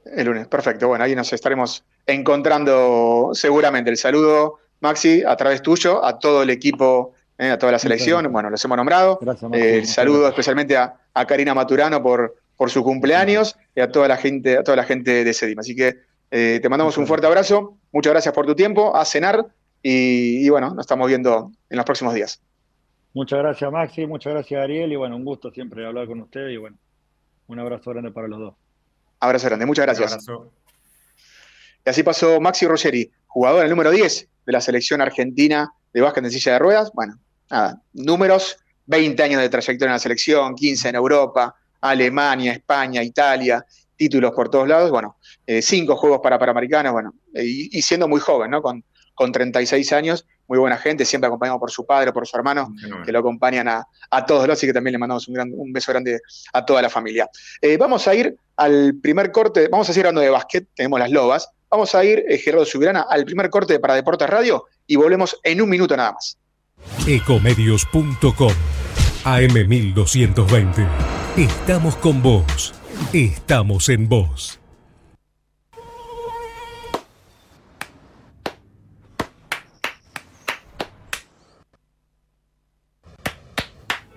El lunes, perfecto. Bueno, ahí nos estaremos encontrando seguramente. El saludo, Maxi, a través tuyo, a todo el equipo, eh, a toda la selección. Bueno, los hemos nombrado. Eh, el saludo especialmente a, Karina Maturano por, por su cumpleaños y a toda la gente, a toda la gente de Sedim. Así que eh, te mandamos un fuerte abrazo, muchas gracias por tu tiempo, a cenar y, bueno, nos estamos viendo en los próximos días. Muchas gracias Maxi, muchas gracias Ariel y bueno, un gusto siempre hablar con ustedes y bueno, un abrazo grande para los dos. Abrazo grande, muchas gracias. Y así pasó Maxi Ruggeri, jugador el número 10 de la selección argentina de básquet en silla de ruedas. Bueno, nada, números, 20 años de trayectoria en la selección, 15 en Europa, Alemania, España, Italia, títulos por todos lados, bueno, eh, cinco juegos para Panamericanos, bueno, y, siendo muy joven, ¿no? Con, con 36 años, muy buena gente, siempre acompañado por su padre, por su hermano, que lo acompañan a, todos los, así que también le mandamos un, gran, un beso grande a toda la familia. Eh, vamos a ir al primer corte, vamos a seguir hablando de básquet, tenemos las lobas, vamos a ir, eh, Gerardo Subirana, al primer corte para Deportes Radio y volvemos en un minuto nada más. Ecomedios.com AM1220. Estamos con vos. Estamos en vos.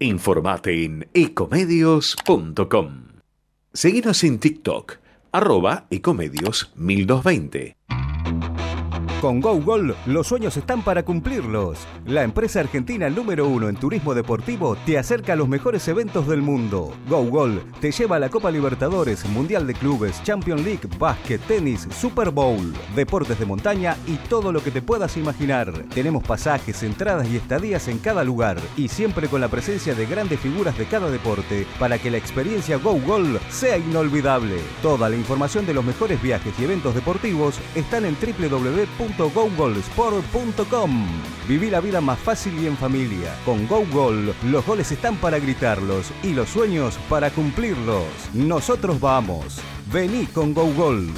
Informate en ecomedios.com. Seguinos en TikTok, arroba ecomedios 1220. Con GoGol los sueños están para cumplirlos. La empresa argentina número uno en turismo deportivo te acerca a los mejores eventos del mundo. GoGol te lleva a la Copa Libertadores, Mundial de Clubes, Champions League, básquet, tenis, Super Bowl, deportes de montaña y todo lo que te puedas imaginar. Tenemos pasajes, entradas y estadías en cada lugar y siempre con la presencia de grandes figuras de cada deporte para que la experiencia GoGol sea inolvidable. Toda la información de los mejores viajes y eventos deportivos están en www www.gogolsport.com. Viví la vida más fácil y en familia. Con GoGol, los goles están para gritarlos y los sueños para cumplirlos. Nosotros vamos. Vení con GoGol.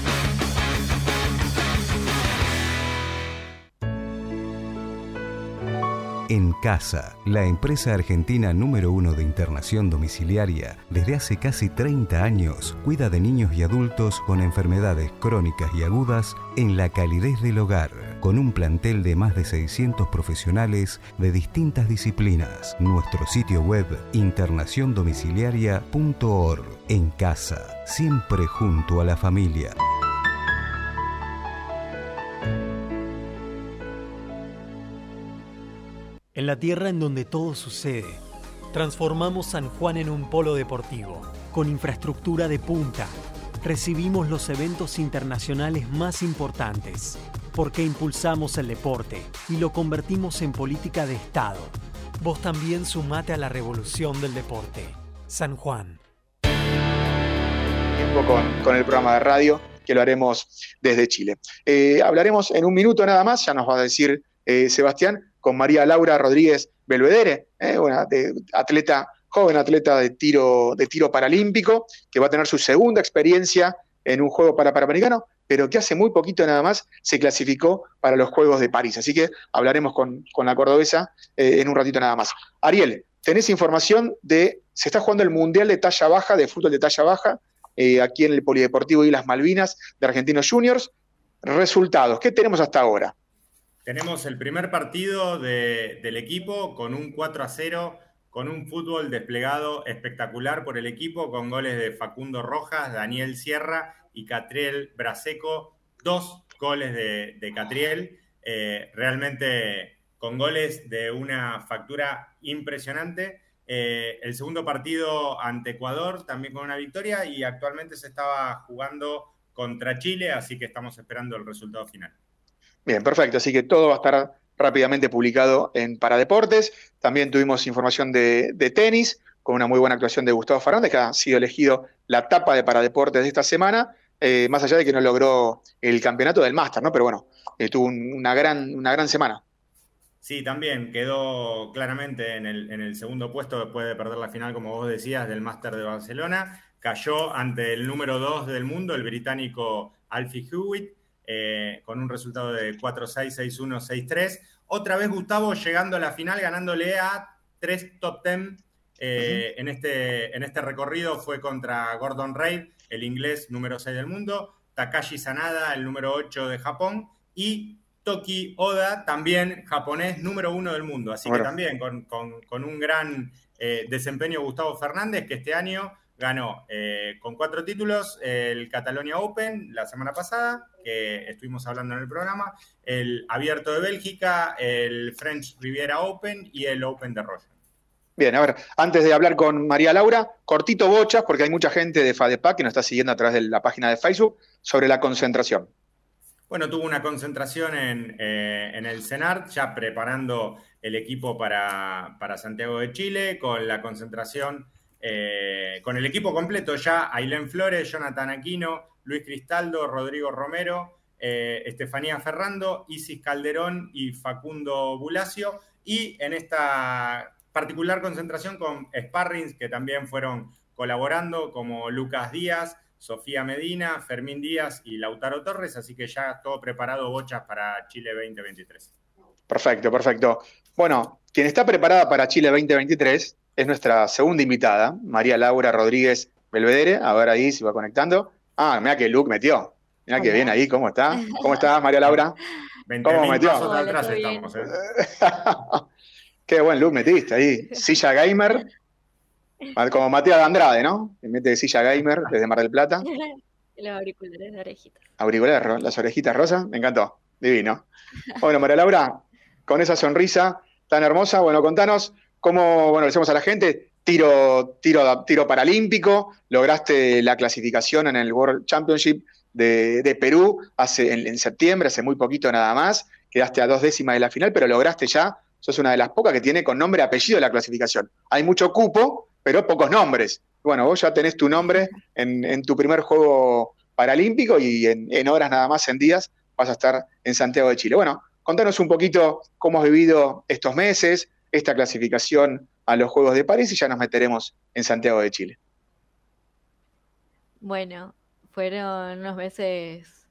En Casa, la empresa argentina número uno de internación domiciliaria, desde hace casi 30 años cuida de niños y adultos con enfermedades crónicas y agudas en la calidez del hogar, con un plantel de más de 600 profesionales de distintas disciplinas. Nuestro sitio web internaciondomiciliaria.org. En Casa, siempre junto a la familia. En la tierra en donde todo sucede, transformamos San Juan en un polo deportivo, con infraestructura de punta. Recibimos los eventos internacionales más importantes, porque impulsamos el deporte y lo convertimos en política de Estado. Vos también sumate a la revolución del deporte. San Juan. Con, con el programa de radio que lo haremos desde Chile. Eh, hablaremos en un minuto nada más, ya nos va a decir eh, Sebastián, con María Laura Rodríguez Belvedere, eh, una atleta, joven atleta de tiro, de tiro paralímpico, que va a tener su segunda experiencia en un juego para Panamericano, pero que hace muy poquito nada más se clasificó para los Juegos de París. Así que hablaremos con, con la cordobesa en un ratito nada más. Ariel, tenés información de, se está jugando el Mundial de talla baja, de fútbol de talla baja, eh, aquí en el Polideportivo y las Malvinas de Argentinos Juniors. Resultados, ¿qué tenemos hasta ahora? Tenemos el primer partido del equipo con un 4 a 0, con un fútbol desplegado espectacular por el equipo, con goles de Facundo Rojas, Daniel Sierra y Catriel Braseco. Dos goles de, Catriel, eh, realmente con goles de una factura impresionante. Eh, el segundo partido ante Ecuador, también con una victoria, y actualmente se estaba jugando contra Chile, así que estamos esperando el resultado final. Bien, perfecto. Así que todo va a estar rápidamente publicado en Paradeportes. También tuvimos información de, tenis, con una muy buena actuación de Gustavo Fernández, que ha sido elegido la tapa de Paradeportes de esta semana, eh, más allá de que no logró el campeonato del Máster, ¿no? Pero bueno, eh, tuvo una, gran, una gran semana. Sí, también quedó claramente en el, segundo puesto después de perder la final, como vos decías, del Máster de Barcelona. Cayó ante el número 2 del mundo, el británico Alfie Hewitt, eh, con un resultado de 4-6, 6-1, 6-3. Otra vez Gustavo llegando a la final, ganándole a tres top 10 eh, en, este, en este recorrido. Fue contra Gordon Reid, el inglés número 6 del mundo, Takashi Sanada, el número 8 de Japón, y Toki Oda, también japonés número uno del mundo. Así que también con, un gran eh, desempeño Gustavo Fernández, que este año ganó eh, con cuatro títulos el Catalonia Open la semana pasada, que estuvimos hablando en el programa, el Abierto de Bélgica, el French Riviera Open y el Open de Roger. Bien, a ver, antes de hablar con María Laura, cortito bochas, porque hay mucha gente de FADEPAC que nos está siguiendo a través de la página de Facebook, sobre la concentración. Bueno, tuvo una concentración en, eh, el CENART, ya preparando el equipo para, Santiago de Chile, con la concentración, eh, con el equipo completo ya, Ailén Flores, Jonathan Aquino, Luis Cristaldo, Rodrigo Romero, eh, Estefanía Ferrando, Isis Calderón y Facundo Bulacio, y en esta particular concentración con Sparrings, que también fueron colaborando, como Lucas Díaz, Sofía Medina, Fermín Díaz y Lautaro Torres, así que ya todo preparado, bochas para Chile 2023. Perfecto, perfecto. Bueno, quien está preparada para Chile 2023 es nuestra segunda invitada, María Laura Rodríguez Belvedere. A ver ahí si va conectando. Ah, mira que Luke metió. Mira que bien ahí, ¿cómo está? ¿Cómo estás, María Laura? ¿Cómo metió? atrás estamos, ¿eh? Qué buen look metiste ahí. Silla gamer, como Matías Andrade, ¿no? Que mete silla gamer desde Mar del Plata. Los auriculares de orejitas. Auriculares, las orejitas rosas, me encantó. Divino. Bueno, María Laura, con esa sonrisa tan hermosa, bueno, contanos cómo, bueno, decimos a la gente, tiro, tiro, tiro paralímpico, lograste la clasificación en el World Championship de, Perú hace, en, en, septiembre, hace muy poquito nada más, quedaste a dos décimas de la final, pero lograste ya, sos una de las pocas que tiene con nombre y apellido la clasificación. Hay mucho cupo, pero pocos nombres. Bueno, vos ya tenés tu nombre en, tu primer juego paralímpico y en, horas nada más, en días, vas a estar en Santiago de Chile. Bueno, contanos un poquito cómo has vivido estos meses, esta clasificación a los Juegos de París y ya nos meteremos en Santiago de Chile. Bueno, fueron unos meses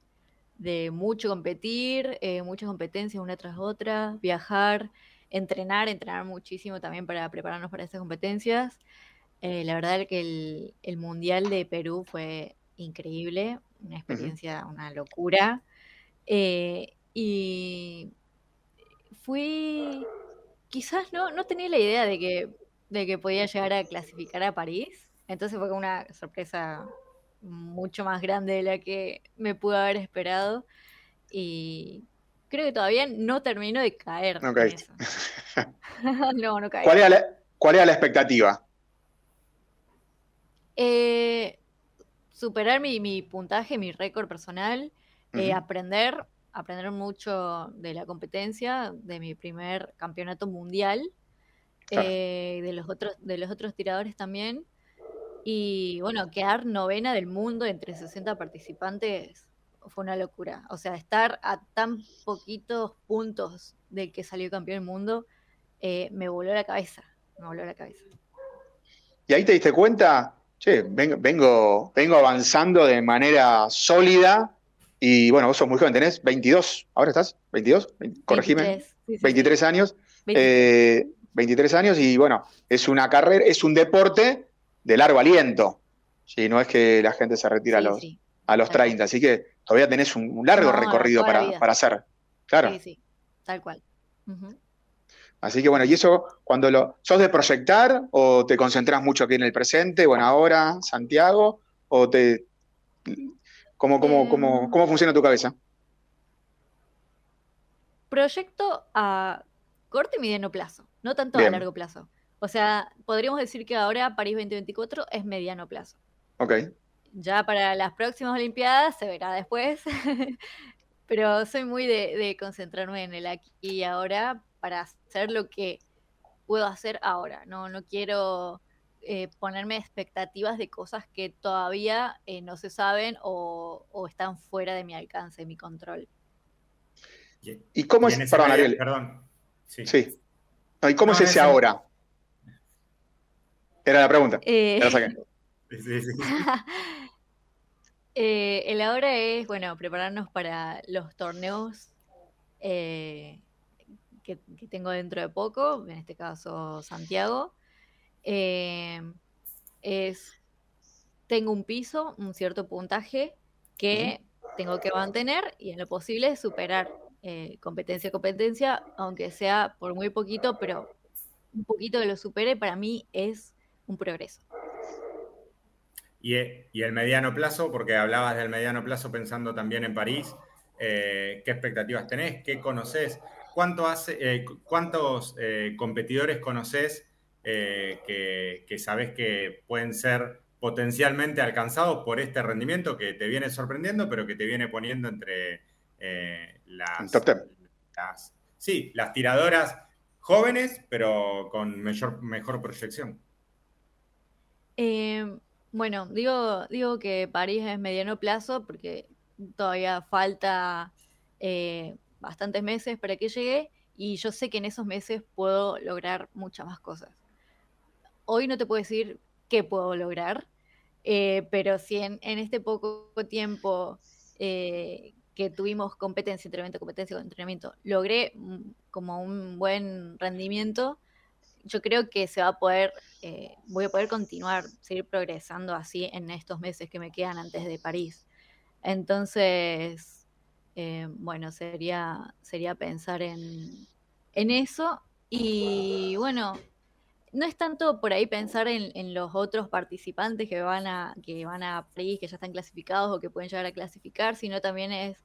de mucho competir, eh, muchas competencias una tras otra, viajar, entrenar, entrenar muchísimo también para prepararnos para esas competencias. Eh, la verdad es que el, Mundial de Perú fue increíble, una experiencia, una locura. Eh, y fui, quizás no, no tenía la idea de que, de que podía llegar a clasificar a París, entonces fue una sorpresa mucho más grande de la que me pudo haber esperado. Y creo que todavía no termino de caer. no, no caigo. ¿Cuál era la, cuál era la expectativa? Eh, superar mi, mi puntaje, mi récord personal, eh, aprender, aprender mucho de la competencia, de mi primer campeonato mundial, Claro. eh, de los otros, de los otros tiradores también. Y bueno, quedar novena del mundo entre 60 participantes fue una locura. O sea, estar a tan poquitos puntos del que salió campeón del mundo, eh, me voló la cabeza. Me voló la cabeza. Y ahí te diste cuenta, che, vengo, vengo, vengo avanzando de manera sólida. Y bueno, vos sos muy joven, tenés 22, ¿ahora estás? ¿22? Vein- Corregime. 23, sí, sí, sí. 23 años. 23. Eh, 23 años y bueno, es una carrera, es un deporte de largo aliento. Sí, no es que la gente se retira a los, a los tal cual. 30, así que todavía tenés un, un largo No, recorrido para, para hacer. Claro. Sí, sí, tal cual. Así que bueno, y eso cuando lo. ¿Sos de proyectar o te concentras mucho aquí en el presente, bueno, ahora, Santiago? ¿O te. ¿Cómo, cómo, cómo, Em. cómo funciona tu cabeza? Proyecto a corto y mediano plazo, no tanto Bien. a largo plazo. O sea, podríamos decir que ahora París 2024 es mediano plazo. Ok. Ya para las próximas Olimpiadas se verá después, pero soy muy de, de concentrarme en el aquí y ahora para hacer lo que puedo hacer ahora. No, no quiero eh, ponerme expectativas de cosas que todavía eh, no se saben o, o están fuera de mi alcance, de mi control. Y- ¿Y cómo y es. ese Perdón, medio- Ariel. Perdón. Sí. Sí. No, ¿Y cómo No, es ese ahora? Era la pregunta. Eh, la saqué. Sí, sí. Eh, el ahora es, bueno, prepararnos para los torneos eh, que, que tengo dentro de poco, en este caso Santiago. Eh, es, tengo un piso, un cierto puntaje que tengo que mantener y en lo posible superar eh, competencia a competencia, aunque sea por muy poquito, pero un poquito que lo supere para mí es un progreso. Y, e- y el mediano plazo, porque hablabas del mediano plazo pensando también en París, eh, ¿qué expectativas tenés? ¿Qué conoces? ¿Cuánto hace, eh, ¿Cuántos eh, competidores conoces eh, que, que sabés que pueden ser potencialmente alcanzados por este rendimiento que te viene sorprendiendo, pero que te viene poniendo entre eh, las, Top ten. las- sí, las tiradoras jóvenes, pero con mayor, mejor proyección? Eh, bueno, digo, digo que París es mediano plazo porque todavía falta eh, bastantes meses para que llegue y yo sé que en esos meses puedo lograr muchas más cosas. Hoy no te puedo decir qué puedo lograr, eh, pero si en, este poco tiempo eh, que tuvimos competencia, entrenamiento, competencia, entrenamiento, logré mm, como un buen rendimiento, yo creo que se va a poder, eh, voy a poder continuar, seguir progresando así en estos meses que me quedan antes de París. Entonces, bueno, sería, sería pensar en, en eso. Y bueno, no es tanto por ahí pensar en, en los otros participantes que van a, que van a que ya están clasificados o que pueden llegar a clasificar, sino también es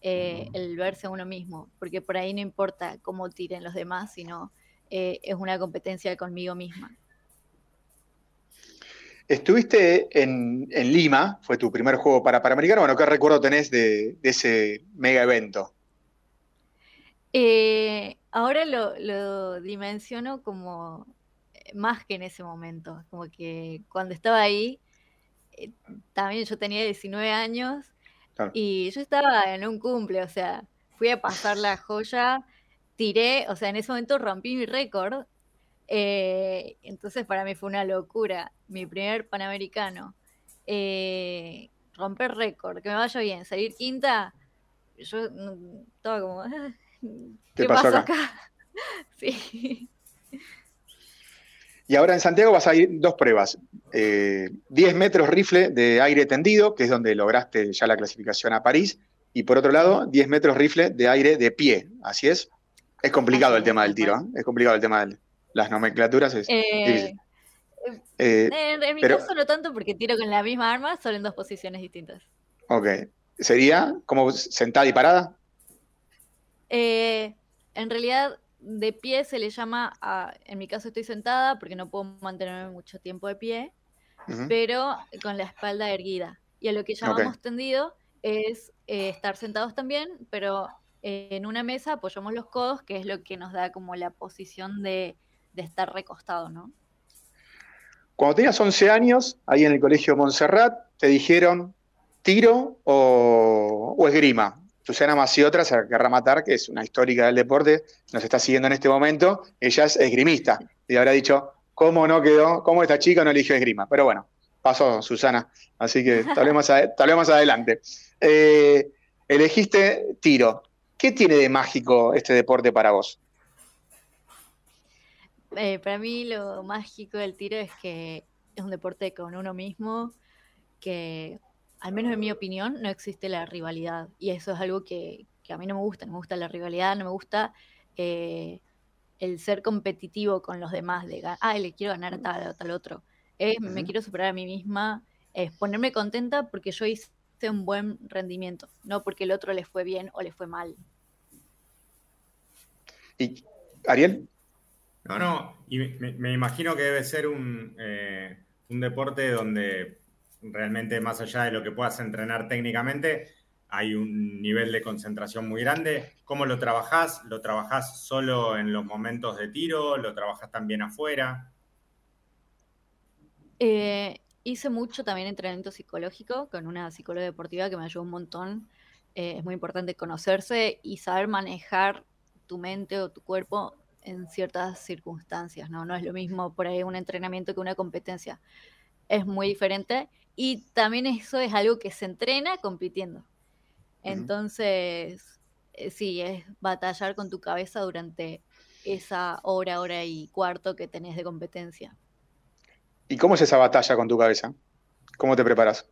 eh, el verse a uno mismo, porque por ahí no importa cómo tiren los demás, sino eh, es una competencia conmigo misma. Estuviste en, en Lima, fue tu primer juego para Panamericano. Bueno, ¿qué recuerdo tenés de, de ese mega evento? Eh, ahora lo, lo dimensiono como más que en ese momento, como que cuando estaba ahí, eh, también yo tenía 19 años Claro. y yo estaba en un cumple, o sea, fui a pasar la joya, tiré, o sea, en ese momento rompí mi récord, eh, entonces para mí fue una locura, mi primer panamericano, eh, romper récord, que me vaya bien, salir quinta, yo mm, estaba como, "Ah, ¿qué, pasó pasó acá?". acá? Sí. Y ahora en Santiago vas a ir dos pruebas. Eh, 10 metros rifle de aire tendido, que es donde lograste ya la clasificación a París. Y por otro lado, 10 metros rifle de aire de pie. Así es. Es complicado el tema del tiro. ¿eh? Es complicado el tema de las nomenclaturas. Es Eh, difícil. Eh, en, mi pero- caso no tanto porque tiro con la misma arma, solo en dos posiciones distintas. ok. ¿Sería como sentada y parada? En realidad de pie se le llama, a, en mi caso estoy sentada porque no puedo mantenerme mucho tiempo de pie, pero con la espalda erguida. Y a lo que llamamos tendido es eh, estar sentados también, pero en una mesa apoyamos los codos, que es lo que nos da como la posición de, estar recostado, ¿no? Cuando tenías 11 años, ahí en el colegio Montserrat, te dijeron tiro o, o esgrima. Susana Maciotra se querrá matar, que es una histórica del deporte, nos está siguiendo en este momento. Ella es esgrimista y habrá dicho, ¿cómo no quedó? ¿Cómo esta chica no eligió esgrima? Pero bueno, pasó Susana, así que tal vez más, más adelante. Eh, elegiste tiro. ¿Qué tiene de mágico este deporte para vos? Eh, para mí lo mágico del tiro es que es un deporte con uno mismo, que al menos en mi opinión, no existe la rivalidad. Y eso es algo que, a mí no me gusta. No me gusta la rivalidad, no me gusta eh, el ser competitivo con los demás, de, ah, le quiero ganar a tal o tal otro. Es, me quiero superar a mí misma, es ponerme contenta porque yo hice un buen rendimiento, no porque el otro le fue bien o le fue mal. ¿Y Ariel? No, no, y me, imagino que debe ser un, eh, un deporte donde realmente más allá de lo que puedas entrenar técnicamente, hay un nivel de concentración muy grande. ¿Cómo lo trabajás? ¿Lo trabajás solo en los momentos de tiro? ¿Lo trabajás también afuera? Eh, hice mucho también entrenamiento psicológico con una psicóloga deportiva que me ayudó un montón. Eh, es muy importante conocerse y saber manejar tu mente o tu cuerpo en ciertas circunstancias, ¿no? No es lo mismo por ahí un entrenamiento que una competencia. Es muy diferente y también eso es algo que se entrena compitiendo. Entonces, eh, sí, es batallar con tu cabeza durante esa hora, hora y cuarto que tenés de competencia. ¿Y cómo es esa batalla con tu cabeza? ¿Cómo te preparas?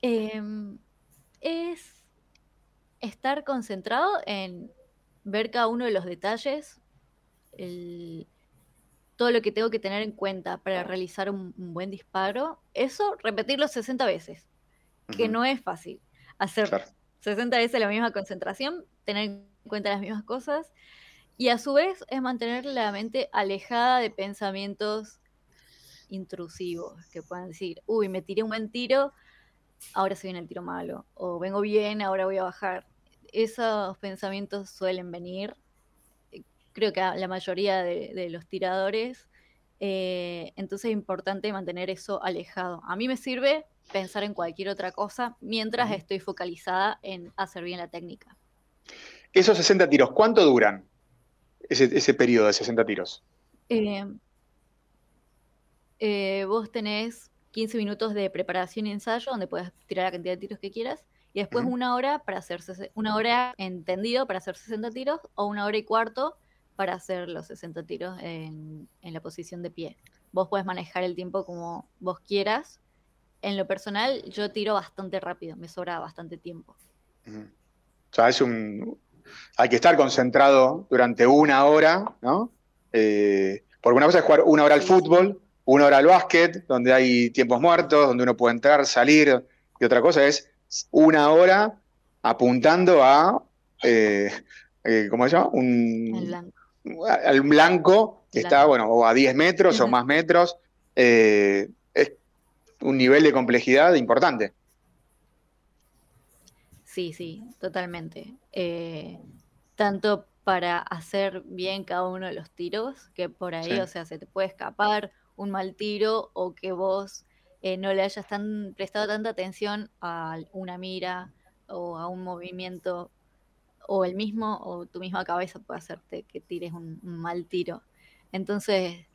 Em, es estar concentrado en ver cada uno de los detalles, el, todo lo que tengo que tener en cuenta para realizar un, buen disparo, eso repetirlo 60 veces, que no es fácil. Hacer 60 veces la misma concentración, tener en cuenta las mismas cosas, y a su vez es mantener la mente alejada de pensamientos intrusivos, que puedan decir, uy, me tiré un buen tiro, ahora se viene el tiro malo, o vengo bien, ahora voy a bajar. Esos pensamientos suelen venir creo que a la mayoría de, los tiradores. Eh, entonces es importante mantener eso alejado. A mí me sirve pensar en cualquier otra cosa mientras estoy focalizada en hacer bien la técnica. Esos 60 tiros, ¿cuánto duran ese, periodo de 60 tiros? Eh, eh, vos tenés 15 minutos de preparación y ensayo donde puedes tirar la cantidad de tiros que quieras y después una hora para hacer una hora entendido para hacer 60 tiros o una hora y cuarto para hacer los 60 tiros en, la posición de pie. Vos puedes manejar el tiempo como vos quieras. En lo personal, yo tiro bastante rápido, me sobra bastante tiempo. O sea, es un. Hay que estar concentrado durante una hora, ¿no? Eh, porque una cosa es jugar una hora al fútbol, una hora al básquet, donde hay tiempos muertos, donde uno puede entrar, salir, y otra cosa es una hora apuntando a, eh, eh, ¿cómo se llama? Un, al blanco, que está, bueno, o a 10 metros o más metros, eh, es un nivel de complejidad importante. Sí, sí, totalmente. Eh, tanto para hacer bien cada uno de los tiros, que por ahí, o sea, se te puede escapar un mal tiro o que vos eh, no le hayas tan, prestado tanta atención a una mira o a un movimiento o el mismo o tu misma cabeza puede hacerte que tires un, mal tiro. Entonces,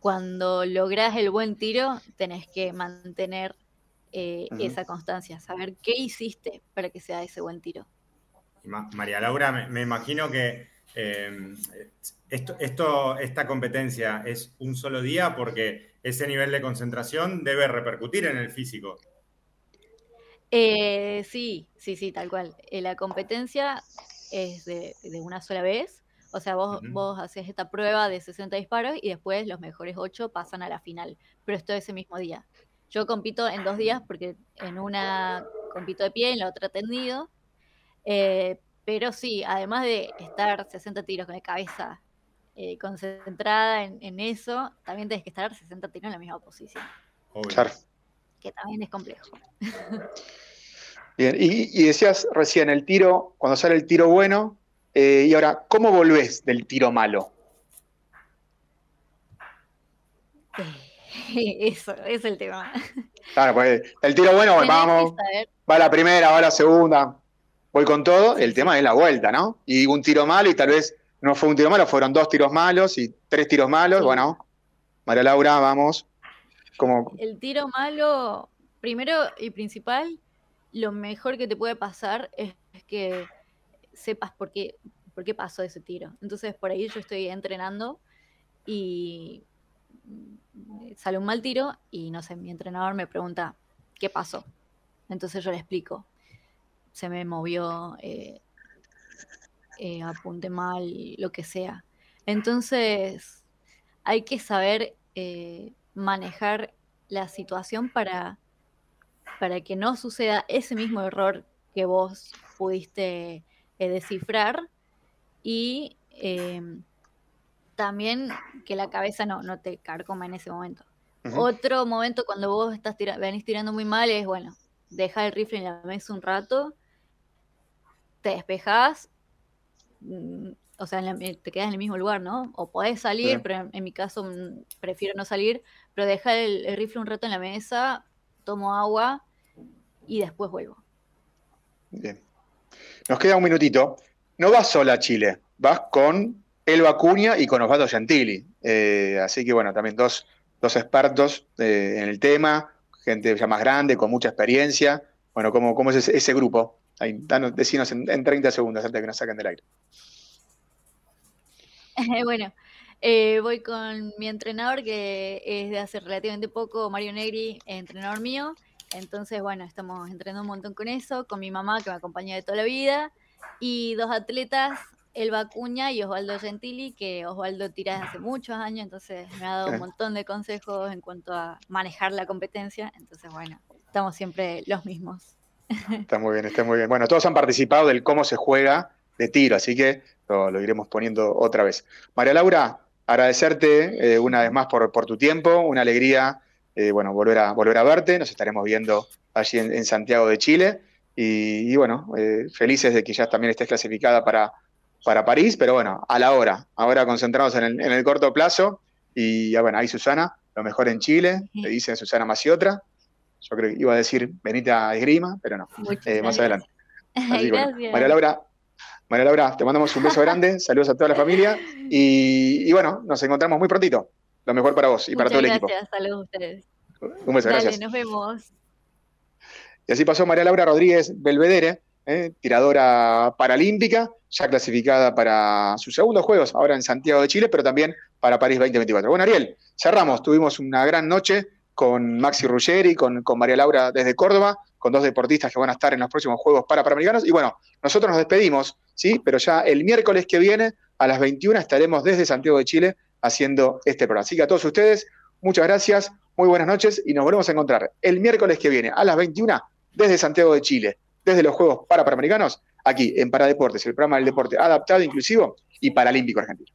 cuando logras el buen tiro, tenés que mantener eh, esa constancia, saber qué hiciste para que sea ese buen tiro. María Laura, me, imagino que em, esto, esto, esta competencia es un solo día porque ese nivel de concentración debe repercutir en el físico. Eh, sí, sí, sí, tal cual. Eh, la competencia es de, una sola vez. O sea, vos, vos haces esta prueba de 60 disparos y después los mejores 8 pasan a la final. Pero esto es ese mismo día. Yo compito en dos días porque en una compito de pie, en la otra tendido. Eh, Pero sí, además de estar 60 tiros con la cabeza eh, concentrada en, eso, también tienes que estar 60 tiros en la misma posición. Claro. Que también es complejo. Bien, y, decías recién el tiro, cuando sale el tiro bueno, eh, y ahora, ¿cómo volvés del tiro malo? Eso, es el tema. Claro, pues el tiro bueno, vamos, va la primera, va la segunda, voy con todo, el tema es la vuelta, ¿no? Y un tiro malo y tal vez no fue un tiro malo, fueron dos tiros malos y tres tiros malos, bueno, María Laura, vamos. El tiro malo, primero y principal, lo mejor que te puede pasar es, que sepas por qué, por qué pasó ese tiro. Entonces, por ahí yo estoy entrenando y sale un mal tiro y no sé, mi entrenador me pregunta, ¿qué pasó? Entonces yo le explico, se me movió, eh, eh, apunte mal, lo que sea. Entonces hay que saber eh, manejar la situación para, para que no suceda ese mismo error que vos pudiste descifrar y también que la cabeza no, no te carcoma en ese momento. Otro momento cuando vos estás venís tirando muy mal es, bueno, deja el rifle en la mesa un rato, te despejas, mm, o sea, te quedas en el mismo lugar, ¿no? O podés salir, pero en, mi caso mm, prefiero no salir, pero deja el, rifle un rato en la mesa, tomo agua y después vuelvo. Bien. Nos queda un minutito. No vas sola a Chile, vas con el Acuña y con Osvaldo Gentili. Eh, así que bueno, también dos, dos expertos eh, en el tema, gente ya más grande, con mucha experiencia. Bueno, ¿cómo, cómo es ese, grupo? Ahí, danos, decinos en, 30 segundos antes de que nos saquen del aire. bueno, eh, voy con mi entrenador, que es de hace relativamente poco, Mario Negri, entrenador mío. Entonces, bueno, estamos entrenando un montón con eso, con mi mamá, que me acompaña de toda la vida, y dos atletas Elba Cuña y Osvaldo Gentili, que Osvaldo tira desde hace muchos años, entonces me ha dado un montón de consejos en cuanto a manejar la competencia. Entonces, bueno, estamos siempre los mismos. Está muy bien, está muy bien. Bueno, todos han participado del cómo se juega de tiro, así que lo, iremos poniendo otra vez. María Laura, agradecerte eh, una vez más por, por, tu tiempo, una alegría, eh, bueno, volver a, volver a verte, nos estaremos viendo allí en, Santiago de Chile. Y, bueno, eh, felices de que ya también estés clasificada para, para París, pero bueno, a la hora, ahora concentrados en el, corto plazo. Y ya bueno, ahí Susana, lo mejor en Chile, le dice Susana Maciotra. Yo creo que iba a decir Benita Esgrima, pero no, más adelante. María Laura, María Laura, te mandamos un beso grande, saludos a toda la familia y, bueno, nos encontramos muy prontito. Lo mejor para vos y para todo el equipo. Gracias, saludos a ustedes. Un beso, Dale, gracias. Nos vemos. Y así pasó María Laura Rodríguez Belvedere, eh, tiradora paralímpica, ya clasificada para sus segundos Juegos, ahora en Santiago de Chile, pero también para París 2024. Bueno, Ariel, cerramos, tuvimos una gran noche con Maxi Ruggeri, con, con María Laura desde Córdoba, con dos deportistas que van a estar en los próximos Juegos para Panamericanos. Y bueno, nosotros nos despedimos, ¿sí? Pero ya el miércoles que viene, a las 21, estaremos desde Santiago de Chile haciendo este programa. Así que a todos ustedes, muchas gracias, muy buenas noches y nos volvemos a encontrar el miércoles que viene a las 21 desde Santiago de Chile desde los Juegos para Panamericanos, aquí en Paradeportes, el programa del deporte adaptado, inclusivo y paralímpico argentino.